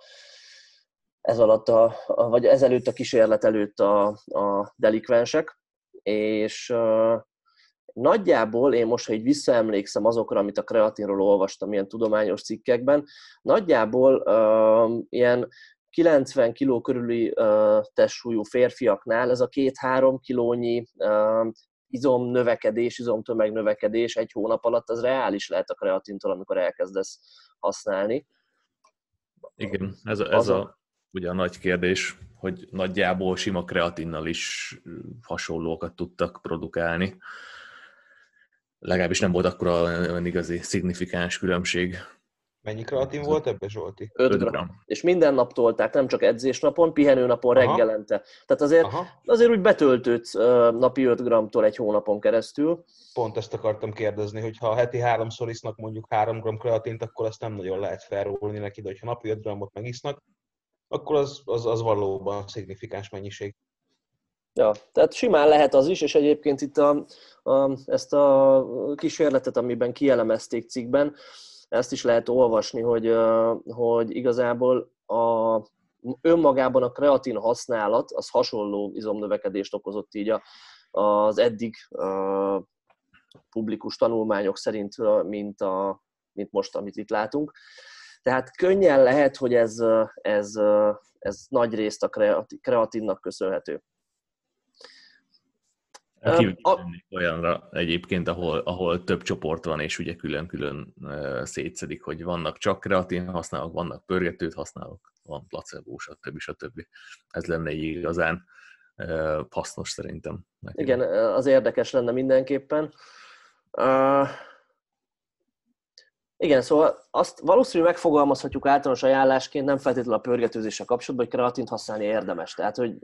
ez alatt a, a, vagy ezelőtt a kísérlet előtt a, a delikvensek, és uh, nagyjából én most, ha így visszaemlékszem azokra, amit a kreatinról olvastam ilyen tudományos cikkekben, nagyjából uh, ilyen 90 kg körüli uh, testsúlyú férfiaknál ez a két-három kilónyi uh, izom növekedés, izomtömeg növekedés egy hónap alatt, az reális lehet a kreatintól, amikor elkezdesz használni. Igen, ez a, ez a, ugye a nagy kérdés, hogy nagyjából sima kreatinnal is hasonlókat tudtak produkálni. Legalábbis nem volt akkora olyan igazi szignifikáns különbség. Mennyi kreatin volt ebbe, Zsolti? 5 gram. gram. És minden nap tolták, nem csak edzésnapon, pihenőnapon, Aha. reggelente. Tehát azért, Aha. azért úgy betöltődsz napi 5 gramtól egy hónapon keresztül. Pont ezt akartam kérdezni, hogy ha heti háromszor isznak mondjuk 3 gram kreatint, akkor azt nem nagyon lehet felrólni neki, de ha napi 5 gramot megisznak, akkor az, az, az valóban szignifikáns mennyiség. Ja, tehát simán lehet az is, és egyébként itt a, a, ezt a kísérletet, amiben kielemezték cikkben, ezt is lehet olvasni, hogy, hogy igazából a, önmagában a kreatin használat az hasonló izomnövekedést okozott így a, az eddig a, publikus tanulmányok szerint, mint, a, mint most, amit itt látunk. Tehát könnyen lehet, hogy ez, ez, ez nagy részt a kreatinnak köszönhető. a... olyanra egyébként, ahol, ahol több csoport van, és ugye külön-külön szétszedik, hogy vannak csak kreatin használók, vannak pörgetőt használók, van placebo, stb. stb. Ez lenne igazán hasznos szerintem. Nekem. Igen, az érdekes lenne mindenképpen. Igen, szóval azt valószínűleg megfogalmazhatjuk általános ajánlásként, nem feltétlenül a pörgetőzéssel kapcsolatban, hogy kreatint használni érdemes. Tehát, hogy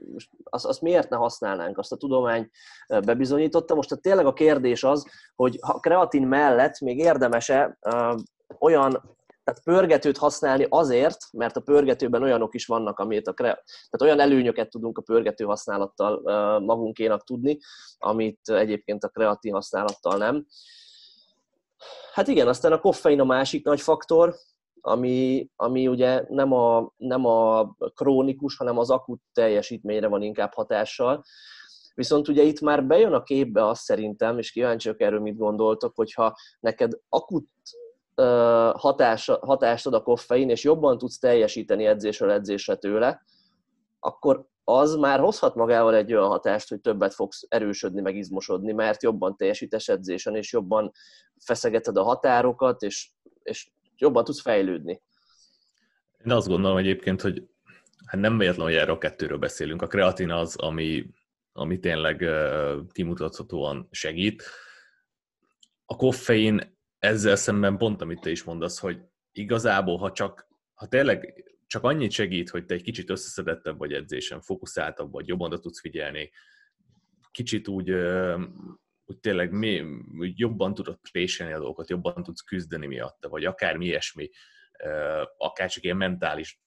azt, azt miért ne használnánk, azt a tudomány bebizonyította. Most a tényleg a kérdés az, hogy ha kreatin mellett még érdemese uh, olyan tehát pörgetőt használni azért, mert a pörgetőben olyanok is vannak, amit a kre... tehát olyan előnyöket tudunk a pörgető használattal magunkénak tudni, amit egyébként a kreatin használattal nem. Hát igen, aztán a koffein a másik nagy faktor, ami, ami ugye nem a, nem a krónikus, hanem az akut teljesítményre van inkább hatással. Viszont ugye itt már bejön a képbe azt szerintem, és kíváncsiak erről mit gondoltok, hogyha neked akut hatás, hatást ad a koffein, és jobban tudsz teljesíteni edzésről edzésre tőle, akkor az már hozhat magával egy olyan hatást, hogy többet fogsz erősödni, meg izmosodni, mert jobban teljesítesz edzésen, és jobban feszegeted a határokat, és, és jobban tudsz fejlődni. Én azt gondolom egyébként, hogy hát nem véletlen, hogy erről a kettőről beszélünk. A kreatin az, ami, ami tényleg kimutathatóan segít. A koffein ezzel szemben pont, amit te is mondasz, hogy igazából, ha csak, ha tényleg csak annyit segít, hogy te egy kicsit összeszedettebb vagy edzésen, fókuszáltabb vagy, jobban oda tudsz figyelni, kicsit úgy, úgy tényleg mi, úgy jobban tudod préselni a dolgokat, jobban tudsz küzdeni miatta, vagy akármi ilyesmi, akár csak ilyen mentális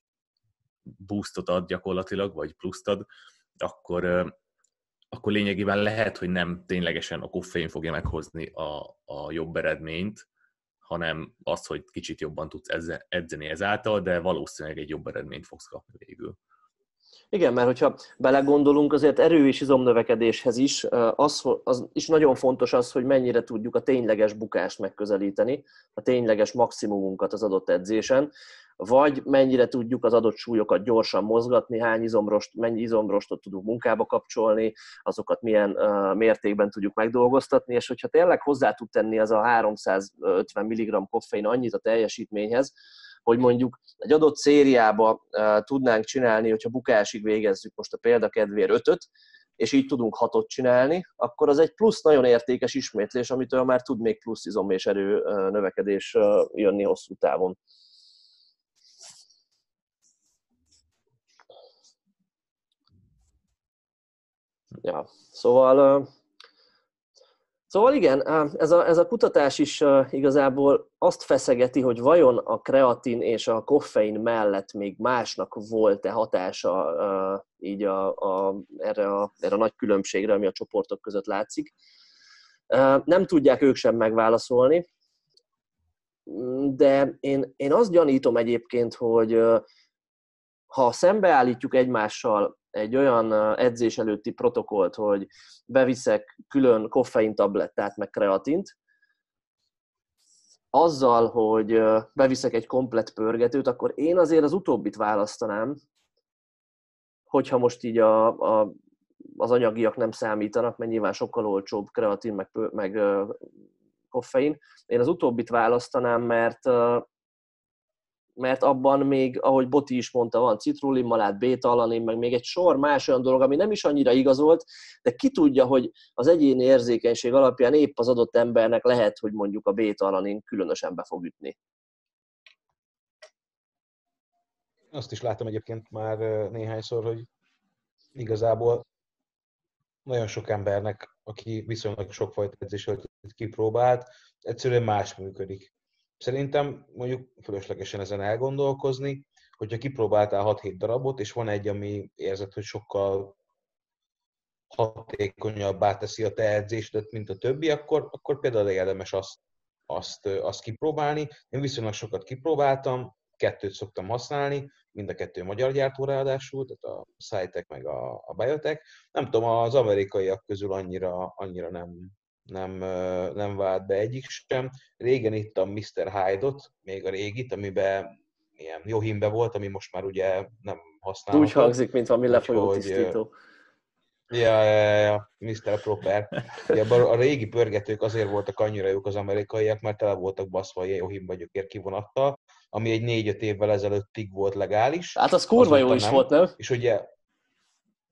boostot ad gyakorlatilag, vagy pluszt ad, akkor, akkor lényegében lehet, hogy nem ténylegesen a koffein fogja meghozni a, a jobb eredményt, hanem az, hogy kicsit jobban tudsz edzeni ezáltal, de valószínűleg egy jobb eredményt fogsz kapni végül. Igen, mert hogyha belegondolunk, azért erő és izomnövekedéshez is, az, az is nagyon fontos az, hogy mennyire tudjuk a tényleges bukást megközelíteni, a tényleges maximumunkat az adott edzésen, vagy mennyire tudjuk az adott súlyokat gyorsan mozgatni, hány izomrost, mennyi izomrostot tudunk munkába kapcsolni, azokat milyen mértékben tudjuk megdolgoztatni, és hogyha tényleg hozzá tud tenni az a 350 mg koffein annyit a teljesítményhez, hogy mondjuk egy adott szériába tudnánk csinálni, hogyha bukásig végezzük most a példakedvér ötöt, és így tudunk hatot csinálni, akkor az egy plusz nagyon értékes ismétlés, amitől már tud még plusz izom és erő növekedés jönni hosszú távon. Ja, szóval, szóval igen, ez a, ez a kutatás is igazából azt feszegeti, hogy vajon a kreatin és a koffein mellett még másnak volt-e hatása így a, a, erre, a, erre a nagy különbségre, ami a csoportok között látszik. Nem tudják ők sem megválaszolni, de én, én azt gyanítom egyébként, hogy ha szembeállítjuk egymással egy olyan edzés előtti protokollt, hogy beviszek külön koffein tablettát, meg kreatint, azzal, hogy beviszek egy komplet pörgetőt, akkor én azért az utóbbit választanám, hogyha most így a, a, az anyagiak nem számítanak, mert nyilván sokkal olcsóbb kreatin, meg, meg koffein. Én az utóbbit választanám, mert mert abban még, ahogy Boti is mondta, van citrulimalát, bétalanin, meg még egy sor más olyan dolog, ami nem is annyira igazolt, de ki tudja, hogy az egyéni érzékenység alapján épp az adott embernek lehet, hogy mondjuk a bétalanin különösen be fog ütni. Azt is láttam egyébként már néhányszor, hogy igazából nagyon sok embernek, aki viszonylag sokfajta edzésöltet kipróbált, egyszerűen más működik. Szerintem mondjuk fölöslegesen ezen elgondolkozni, hogyha kipróbáltál 6-7 darabot, és van egy, ami érzed, hogy sokkal hatékonyabbá teszi a te edzésedet, mint a többi, akkor, akkor például érdemes azt, azt, azt kipróbálni. Én viszonylag sokat kipróbáltam, kettőt szoktam használni, mind a kettő magyar gyártó ráadásul, tehát a Cytek meg a, a Biotech. Nem tudom, az amerikaiak közül annyira, annyira nem, nem, nem vált be egyik sem. Régen ittam Mr. Hyde-ot, még a régit, amiben ilyen Johimbe volt, ami most már ugye nem használható. Úgy hangzik, mint valami lefolyó tisztító. Ja, ja, ja, Mr. Proper. Ja, a régi pörgetők azért voltak annyira jók az amerikaiak, mert tele voltak baszva a Johimba gyökér kivonattal, ami egy négy-öt évvel ezelőttig volt legális. Hát az kurva jó is nem. volt, nem? És ugye,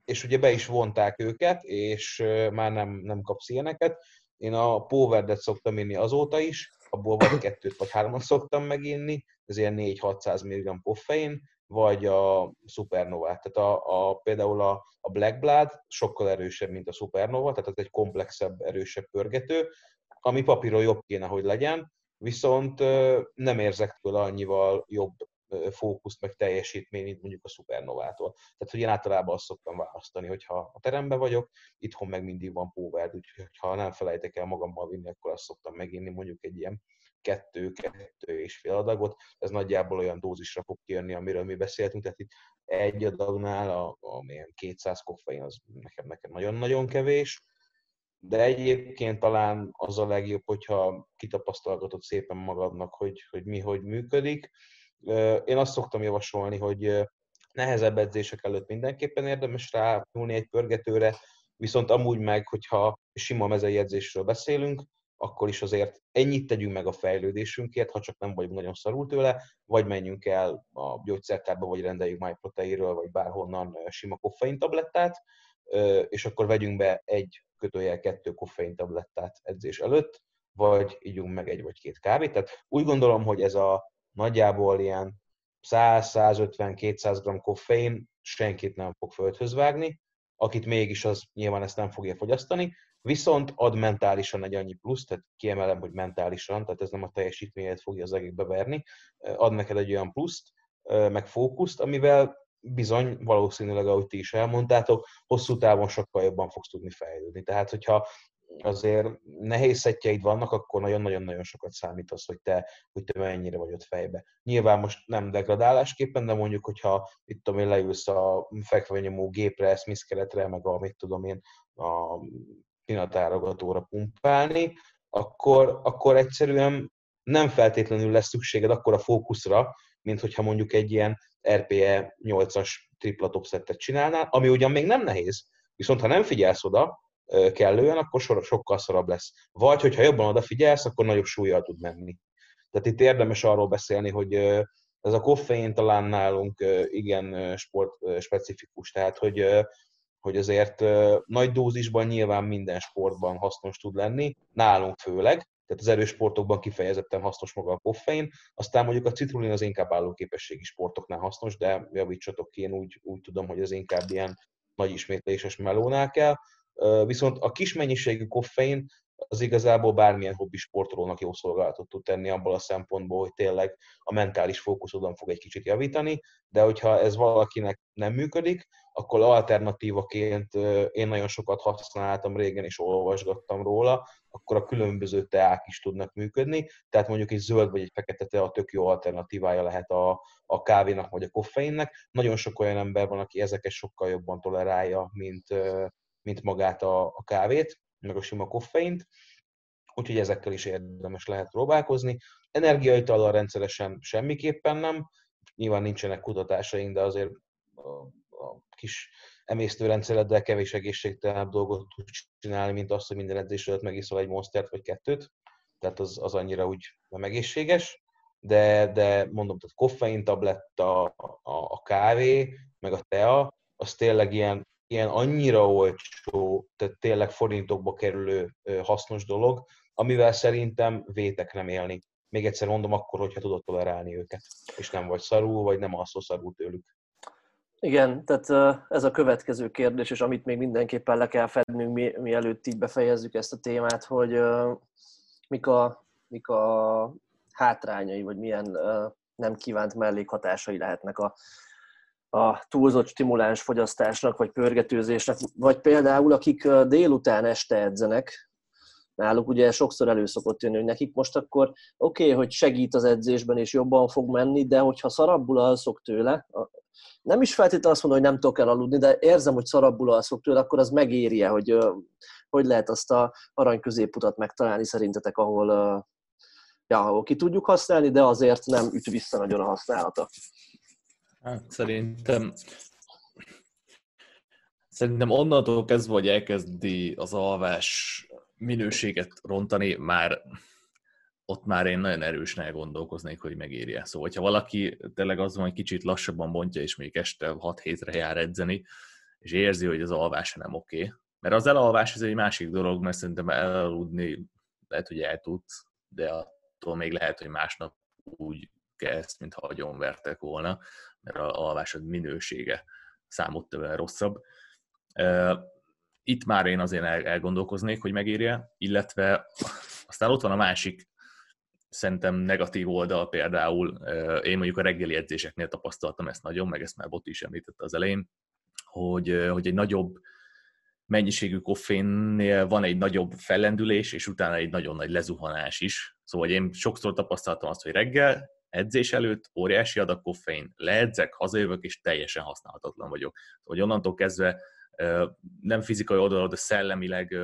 és ugye be is vonták őket, és már nem, nem kapsz ilyeneket. Én a Powerdet szoktam inni azóta is, abból vagy kettőt vagy hármat szoktam meginni, ez ilyen 4-600 mg koffein, vagy a Supernova. Tehát a, a, például a, a Black Blood sokkal erősebb, mint a Supernova, tehát ez egy komplexebb, erősebb pörgető, ami papíron jobb kéne, hogy legyen, viszont nem érzek tőle annyival jobb fókuszt, meg teljesítmény, mint mondjuk a szupernovától. Tehát, hogy én általában azt szoktam választani, hogyha a teremben vagyok, itthon meg mindig van power úgyhogy ha nem felejtek el magammal vinni, akkor azt szoktam meginni mondjuk egy ilyen kettő, kettő és fél adagot. Ez nagyjából olyan dózisra fog kijönni, amiről mi beszéltünk, tehát itt egy adagnál a, a, a 200 koffein az nekem, nekem nagyon-nagyon kevés, de egyébként talán az a legjobb, hogyha kitapasztalgatod szépen magadnak, hogy, hogy mi hogy működik. Én azt szoktam javasolni, hogy nehezebb edzések előtt mindenképpen érdemes rá nyúlni egy pörgetőre, viszont amúgy meg, hogyha sima mezei edzésről beszélünk, akkor is azért ennyit tegyünk meg a fejlődésünkért, ha csak nem vagyunk nagyon szarul tőle, vagy menjünk el a gyógyszertárba, vagy rendeljük MyProteinről, vagy bárhonnan sima koffein tablettát, és akkor vegyünk be egy kötőjel kettő koffein tablettát edzés előtt, vagy ígyunk meg egy vagy két kávét. Tehát úgy gondolom, hogy ez a nagyjából ilyen 100-150-200 g koffein senkit nem fog földhöz vágni, akit mégis az nyilván ezt nem fogja fogyasztani, viszont ad mentálisan egy annyi plusz, tehát kiemelem, hogy mentálisan, tehát ez nem a teljesítményet fogja az egészbe verni, ad neked egy olyan pluszt, meg fókuszt, amivel bizony valószínűleg, ahogy ti is elmondtátok, hosszú távon sokkal jobban fogsz tudni fejlődni. Tehát, hogyha azért nehéz vannak, akkor nagyon-nagyon-nagyon sokat számít az, hogy te, hogy te mennyire vagy ott fejbe. Nyilván most nem degradálásképpen, de mondjuk, hogyha itt tudom én leülsz a fekvenyomó gépre, Smith meg a, mit tudom én, a pinatárogatóra pumpálni, akkor, akkor egyszerűen nem feltétlenül lesz szükséged akkor a fókuszra, mint hogyha mondjuk egy ilyen RPE 8-as tripla topsettet csinálnál, ami ugyan még nem nehéz, viszont ha nem figyelsz oda kellően, akkor sokkal szorabb lesz. Vagy, hogyha jobban odafigyelsz, akkor nagyobb súlyjal tud menni. Tehát itt érdemes arról beszélni, hogy ez a koffein talán nálunk igen sport specifikus, tehát hogy hogy azért nagy dózisban nyilván minden sportban hasznos tud lenni, nálunk főleg, tehát az erős sportokban kifejezetten hasznos maga a koffein, aztán mondjuk a citrulin az inkább állóképességi sportoknál hasznos, de javítsatok ki, én úgy, úgy tudom, hogy az inkább ilyen nagy ismétléses melónál kell. Viszont a kis mennyiségű koffein az igazából bármilyen hobbi sportolónak jó szolgálatot tud tenni abból a szempontból, hogy tényleg a mentális fókuszodon fog egy kicsit javítani, de hogyha ez valakinek nem működik, akkor alternatívaként én nagyon sokat használtam régen, és olvasgattam róla, akkor a különböző teák is tudnak működni, tehát mondjuk egy zöld vagy egy fekete tea tök jó alternatívája lehet a, a kávénak vagy a koffeinnek. Nagyon sok olyan ember van, aki ezeket sokkal jobban tolerálja, mint, mint magát a, a kávét, meg a sima koffeint, úgyhogy ezekkel is érdemes lehet próbálkozni. Energiaitallal rendszeresen semmiképpen nem, nyilván nincsenek kutatásaink, de azért a, a kis emésztőrendszereddel kevés egészségtelenebb dolgot tud csinálni, mint azt, hogy minden edzés előtt megiszol egy monstert vagy kettőt, tehát az, az annyira úgy nem egészséges, de, de mondom, tehát koffein tabletta, a, a kávé, meg a tea, az tényleg ilyen ilyen annyira olcsó, tehát tényleg forintokba kerülő hasznos dolog, amivel szerintem vétek nem élni. Még egyszer mondom, akkor, hogyha tudod tolerálni őket, és nem vagy szarul, vagy nem alszol szarul tőlük. Igen, tehát ez a következő kérdés, és amit még mindenképpen le kell fednünk, mi, mielőtt így befejezzük ezt a témát, hogy mik a, mik a hátrányai, vagy milyen nem kívánt mellékhatásai lehetnek a a túlzott stimuláns fogyasztásnak, vagy pörgetőzésnek, vagy például akik délután este edzenek, náluk ugye sokszor elő szokott jönni, hogy nekik most akkor oké, okay, hogy segít az edzésben, és jobban fog menni, de hogyha szarabbul alszok tőle, nem is feltétlenül azt mondom, hogy nem tudok elaludni, de érzem, hogy szarabbul alszok tőle, akkor az megéri hogy hogy lehet azt a arany középutat megtalálni szerintetek, ahol, ja, ahol ki tudjuk használni, de azért nem üt vissza nagyon a használata. Hát szerintem szerintem onnantól kezdve, hogy elkezdi az alvás minőséget rontani, már ott már én nagyon erősen elgondolkoznék, hogy megérje. Szóval, ha valaki tényleg az van, hogy kicsit lassabban bontja, és még este 6 hétre jár edzeni, és érzi, hogy az alvása nem oké. Okay. Mert az elalvás ez egy másik dolog, mert szerintem elaludni lehet, hogy el tudsz, de attól még lehet, hogy másnap úgy kezd, mintha vertek volna mert a alvásod minősége számottevően rosszabb. Itt már én azért elgondolkoznék, hogy megérje, illetve aztán ott van a másik szerintem negatív oldal például, én mondjuk a reggeli edzéseknél tapasztaltam ezt nagyon, meg ezt már Boti is említette az elején, hogy, hogy egy nagyobb mennyiségű koffénnél van egy nagyobb fellendülés, és utána egy nagyon nagy lezuhanás is. Szóval én sokszor tapasztaltam azt, hogy reggel edzés előtt óriási adag koffein, leedzek, hazajövök, és teljesen használhatatlan vagyok. Hogy onnantól kezdve nem fizikai oldalról, de szellemileg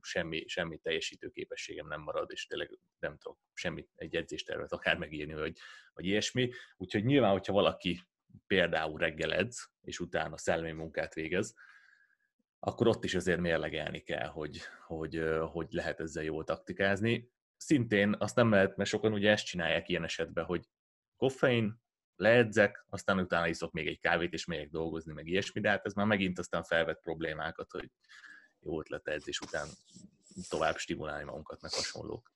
semmi, semmi teljesítő képességem nem marad, és tényleg nem tudok semmit, egy edzéstervet akár megírni, vagy, vagy ilyesmi. Úgyhogy nyilván, hogyha valaki például reggeledz, és utána szellemi munkát végez, akkor ott is azért mérlegelni kell, hogy, hogy, hogy lehet ezzel jól taktikázni. Szintén azt nem lehet, mert sokan ugye ezt csinálják ilyen esetben, hogy koffein, leedzek, aztán utána iszok még egy kávét, és megyek dolgozni, meg ilyesmi, de hát ez már megint aztán felvet problémákat, hogy jó ötlet edzés után tovább stimulálni magunkat, meg hasonlók.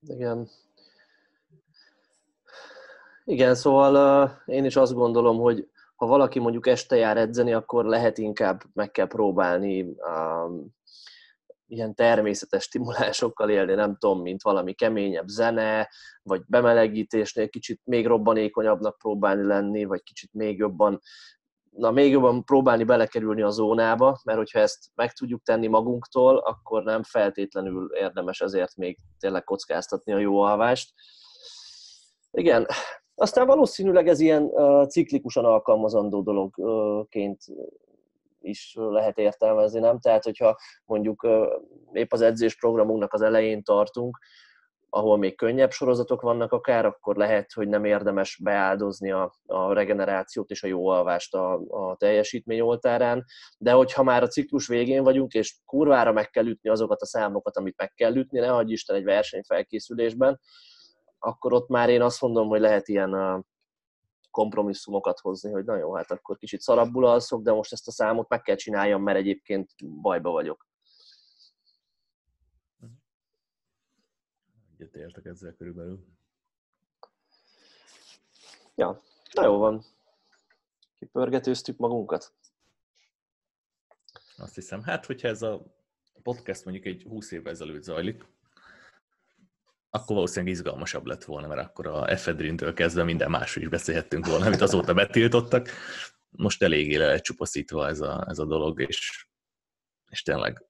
Igen. Igen, szóval uh, én is azt gondolom, hogy ha valaki mondjuk este jár edzeni, akkor lehet inkább meg kell próbálni um, ilyen természetes stimulásokkal élni, nem tudom, mint valami keményebb zene, vagy bemelegítésnél kicsit még robbanékonyabbnak próbálni lenni, vagy kicsit még jobban na, még jobban próbálni belekerülni a zónába, mert hogyha ezt meg tudjuk tenni magunktól, akkor nem feltétlenül érdemes ezért még tényleg kockáztatni a jó alvást. Igen, aztán valószínűleg ez ilyen uh, ciklikusan alkalmazandó dologként is lehet értelmezni, nem? Tehát, hogyha mondjuk épp az edzésprogramunknak az elején tartunk, ahol még könnyebb sorozatok vannak akár, akkor lehet, hogy nem érdemes beáldozni a, a regenerációt és a jó alvást a, a teljesítmény oltárán, de hogyha már a ciklus végén vagyunk, és kurvára meg kell ütni azokat a számokat, amit meg kell ütni, ne hagyj Isten egy versenyfelkészülésben, akkor ott már én azt mondom, hogy lehet ilyen kompromisszumokat hozni, hogy na jó, hát akkor kicsit szarabbul alszok, de most ezt a számot meg kell csináljam, mert egyébként bajba vagyok. Egyetértek ezzel körülbelül. Ja, na jó van. Kipörgetőztük magunkat. Azt hiszem, hát hogyha ez a podcast mondjuk egy 20 évvel ezelőtt zajlik, akkor valószínűleg izgalmasabb lett volna, mert akkor a efedrintől kezdve minden másról is beszélhettünk volna, amit azóta betiltottak. Most eléggé le csupaszítva ez a, ez a dolog, és, és tényleg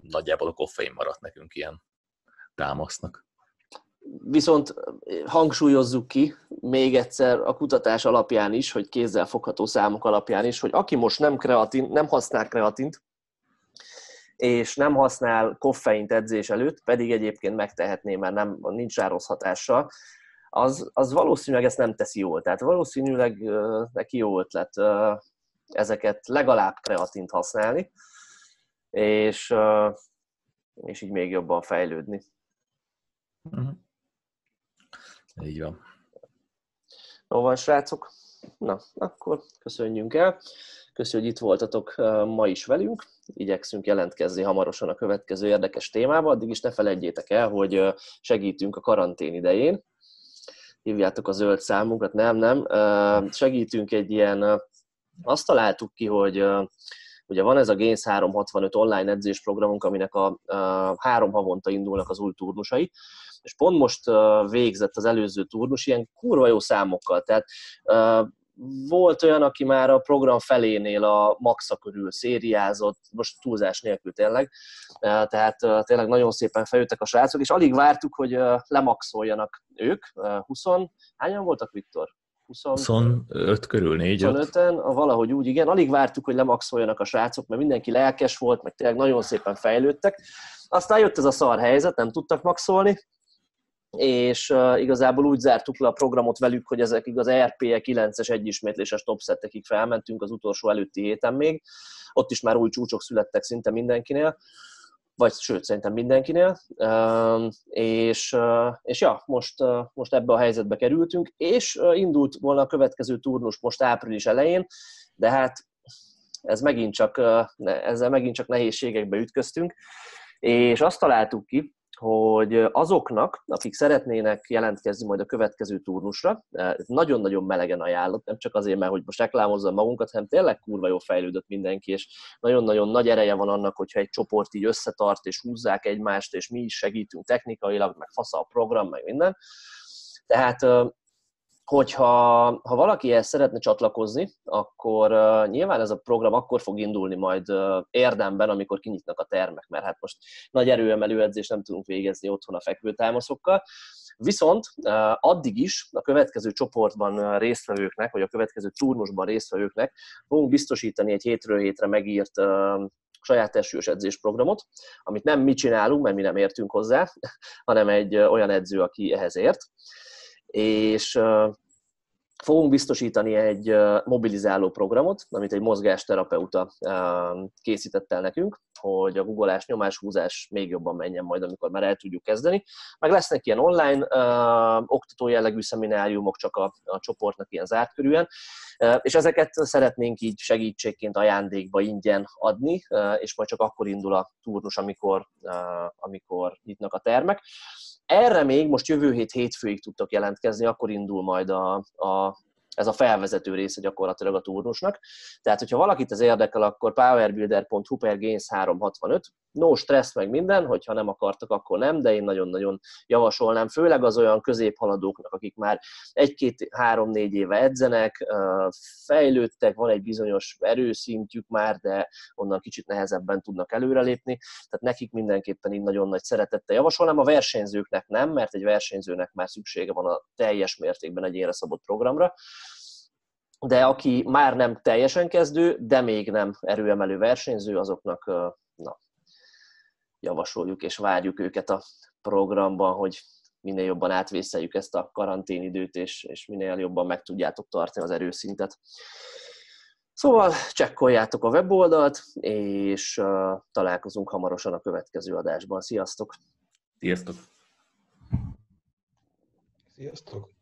nagyjából a koffein maradt nekünk ilyen támasznak. Viszont hangsúlyozzuk ki még egyszer a kutatás alapján is, hogy kézzel fogható számok alapján is, hogy aki most nem, kreatin, nem használ kreatint, és nem használ koffeint edzés előtt, pedig egyébként megtehetné, mert nem, nincs rossz hatása, az, az valószínűleg ezt nem teszi jól. Tehát valószínűleg uh, neki jó ötlet uh, ezeket legalább kreatint használni, és, uh, és így még jobban fejlődni. Uh-huh. Így van. Jó van, srácok? Na, akkor köszönjünk el. Köszönjük, hogy itt voltatok ma is velünk. Igyekszünk jelentkezni hamarosan a következő érdekes témába. Addig is ne felejtjétek el, hogy segítünk a karantén idején. Hívjátok a zöld számunkat, nem, nem. Segítünk egy ilyen, azt találtuk ki, hogy ugye van ez a Gains 365 online edzésprogramunk, aminek a, a három havonta indulnak az új turnusai, és pont most végzett az előző turnus ilyen kurva jó számokkal, tehát volt olyan, aki már a program felénél a maxa körül szériázott, most túlzás nélkül tényleg, tehát tényleg nagyon szépen feljöttek a srácok, és alig vártuk, hogy lemaxoljanak ők, 20, hányan voltak, Viktor? 20, 25 körül, 4 25-en, valahogy úgy, igen. Alig vártuk, hogy lemaxoljanak a srácok, mert mindenki lelkes volt, meg tényleg nagyon szépen fejlődtek. Aztán jött ez a szar helyzet, nem tudtak maxolni, és igazából úgy zártuk le a programot velük, hogy ezek igaz RP-e 9-es egyismétléses topszettekig felmentünk az utolsó előtti héten még. Ott is már új csúcsok születtek szinte mindenkinél, vagy sőt, szerintem mindenkinél. És, és ja, most, most ebbe a helyzetbe kerültünk, és indult volna a következő turnus most április elején, de hát ez megint csak, ezzel megint csak nehézségekbe ütköztünk, és azt találtuk ki, hogy azoknak, akik szeretnének jelentkezni majd a következő turnusra, nagyon-nagyon melegen ajánlott, nem csak azért, mert hogy most reklámozzam magunkat, hanem tényleg kurva jó fejlődött mindenki, és nagyon-nagyon nagy ereje van annak, hogyha egy csoport így összetart, és húzzák egymást, és mi is segítünk technikailag, meg fasz a program, meg minden. Tehát hogyha ha valaki ezt szeretne csatlakozni, akkor uh, nyilván ez a program akkor fog indulni majd uh, érdemben, amikor kinyitnak a termek, mert hát most nagy erőemelő edzést nem tudunk végezni otthon a fekvőtámaszokkal. Viszont uh, addig is a következő csoportban résztvevőknek, vagy a következő turnusban résztvevőknek fogunk biztosítani egy hétről hétre megírt uh, saját testős edzésprogramot, amit nem mi csinálunk, mert mi nem értünk hozzá, hanem egy olyan edző, aki ehhez ért és Fogunk biztosítani egy mobilizáló programot, amit egy mozgásterapeuta készített el nekünk, hogy a googolás, nyomáshúzás még jobban menjen majd, amikor már el tudjuk kezdeni. Meg lesznek ilyen online uh, oktató jellegű szemináriumok, csak a, a csoportnak ilyen zárt uh, és ezeket szeretnénk így segítségként ajándékba ingyen adni, és majd csak akkor indul a turnus, amikor, amikor nyitnak a termek. Erre még most jövő hét hétfőig tudtok jelentkezni, akkor indul majd a, a, ez a felvezető része gyakorlatilag a turnusnak. Tehát, hogyha valakit ez érdekel, akkor powerbuilder.hu per gains 365, no stressz meg minden, hogyha nem akartak, akkor nem, de én nagyon-nagyon javasolnám, főleg az olyan középhaladóknak, akik már egy-két-három-négy éve edzenek, fejlődtek, van egy bizonyos erőszintjük már, de onnan kicsit nehezebben tudnak előrelépni, tehát nekik mindenképpen így nagyon nagy szeretettel javasolnám, a versenyzőknek nem, mert egy versenyzőnek már szüksége van a teljes mértékben egy érre szabott programra, de aki már nem teljesen kezdő, de még nem erőemelő versenyző, azoknak na, javasoljuk és várjuk őket a programban, hogy minél jobban átvészeljük ezt a karanténidőt, és, és minél jobban meg tudjátok tartani az erőszintet. Szóval csekkoljátok a weboldalt, és uh, találkozunk hamarosan a következő adásban. Sziasztok! Sziasztok! Sziasztok!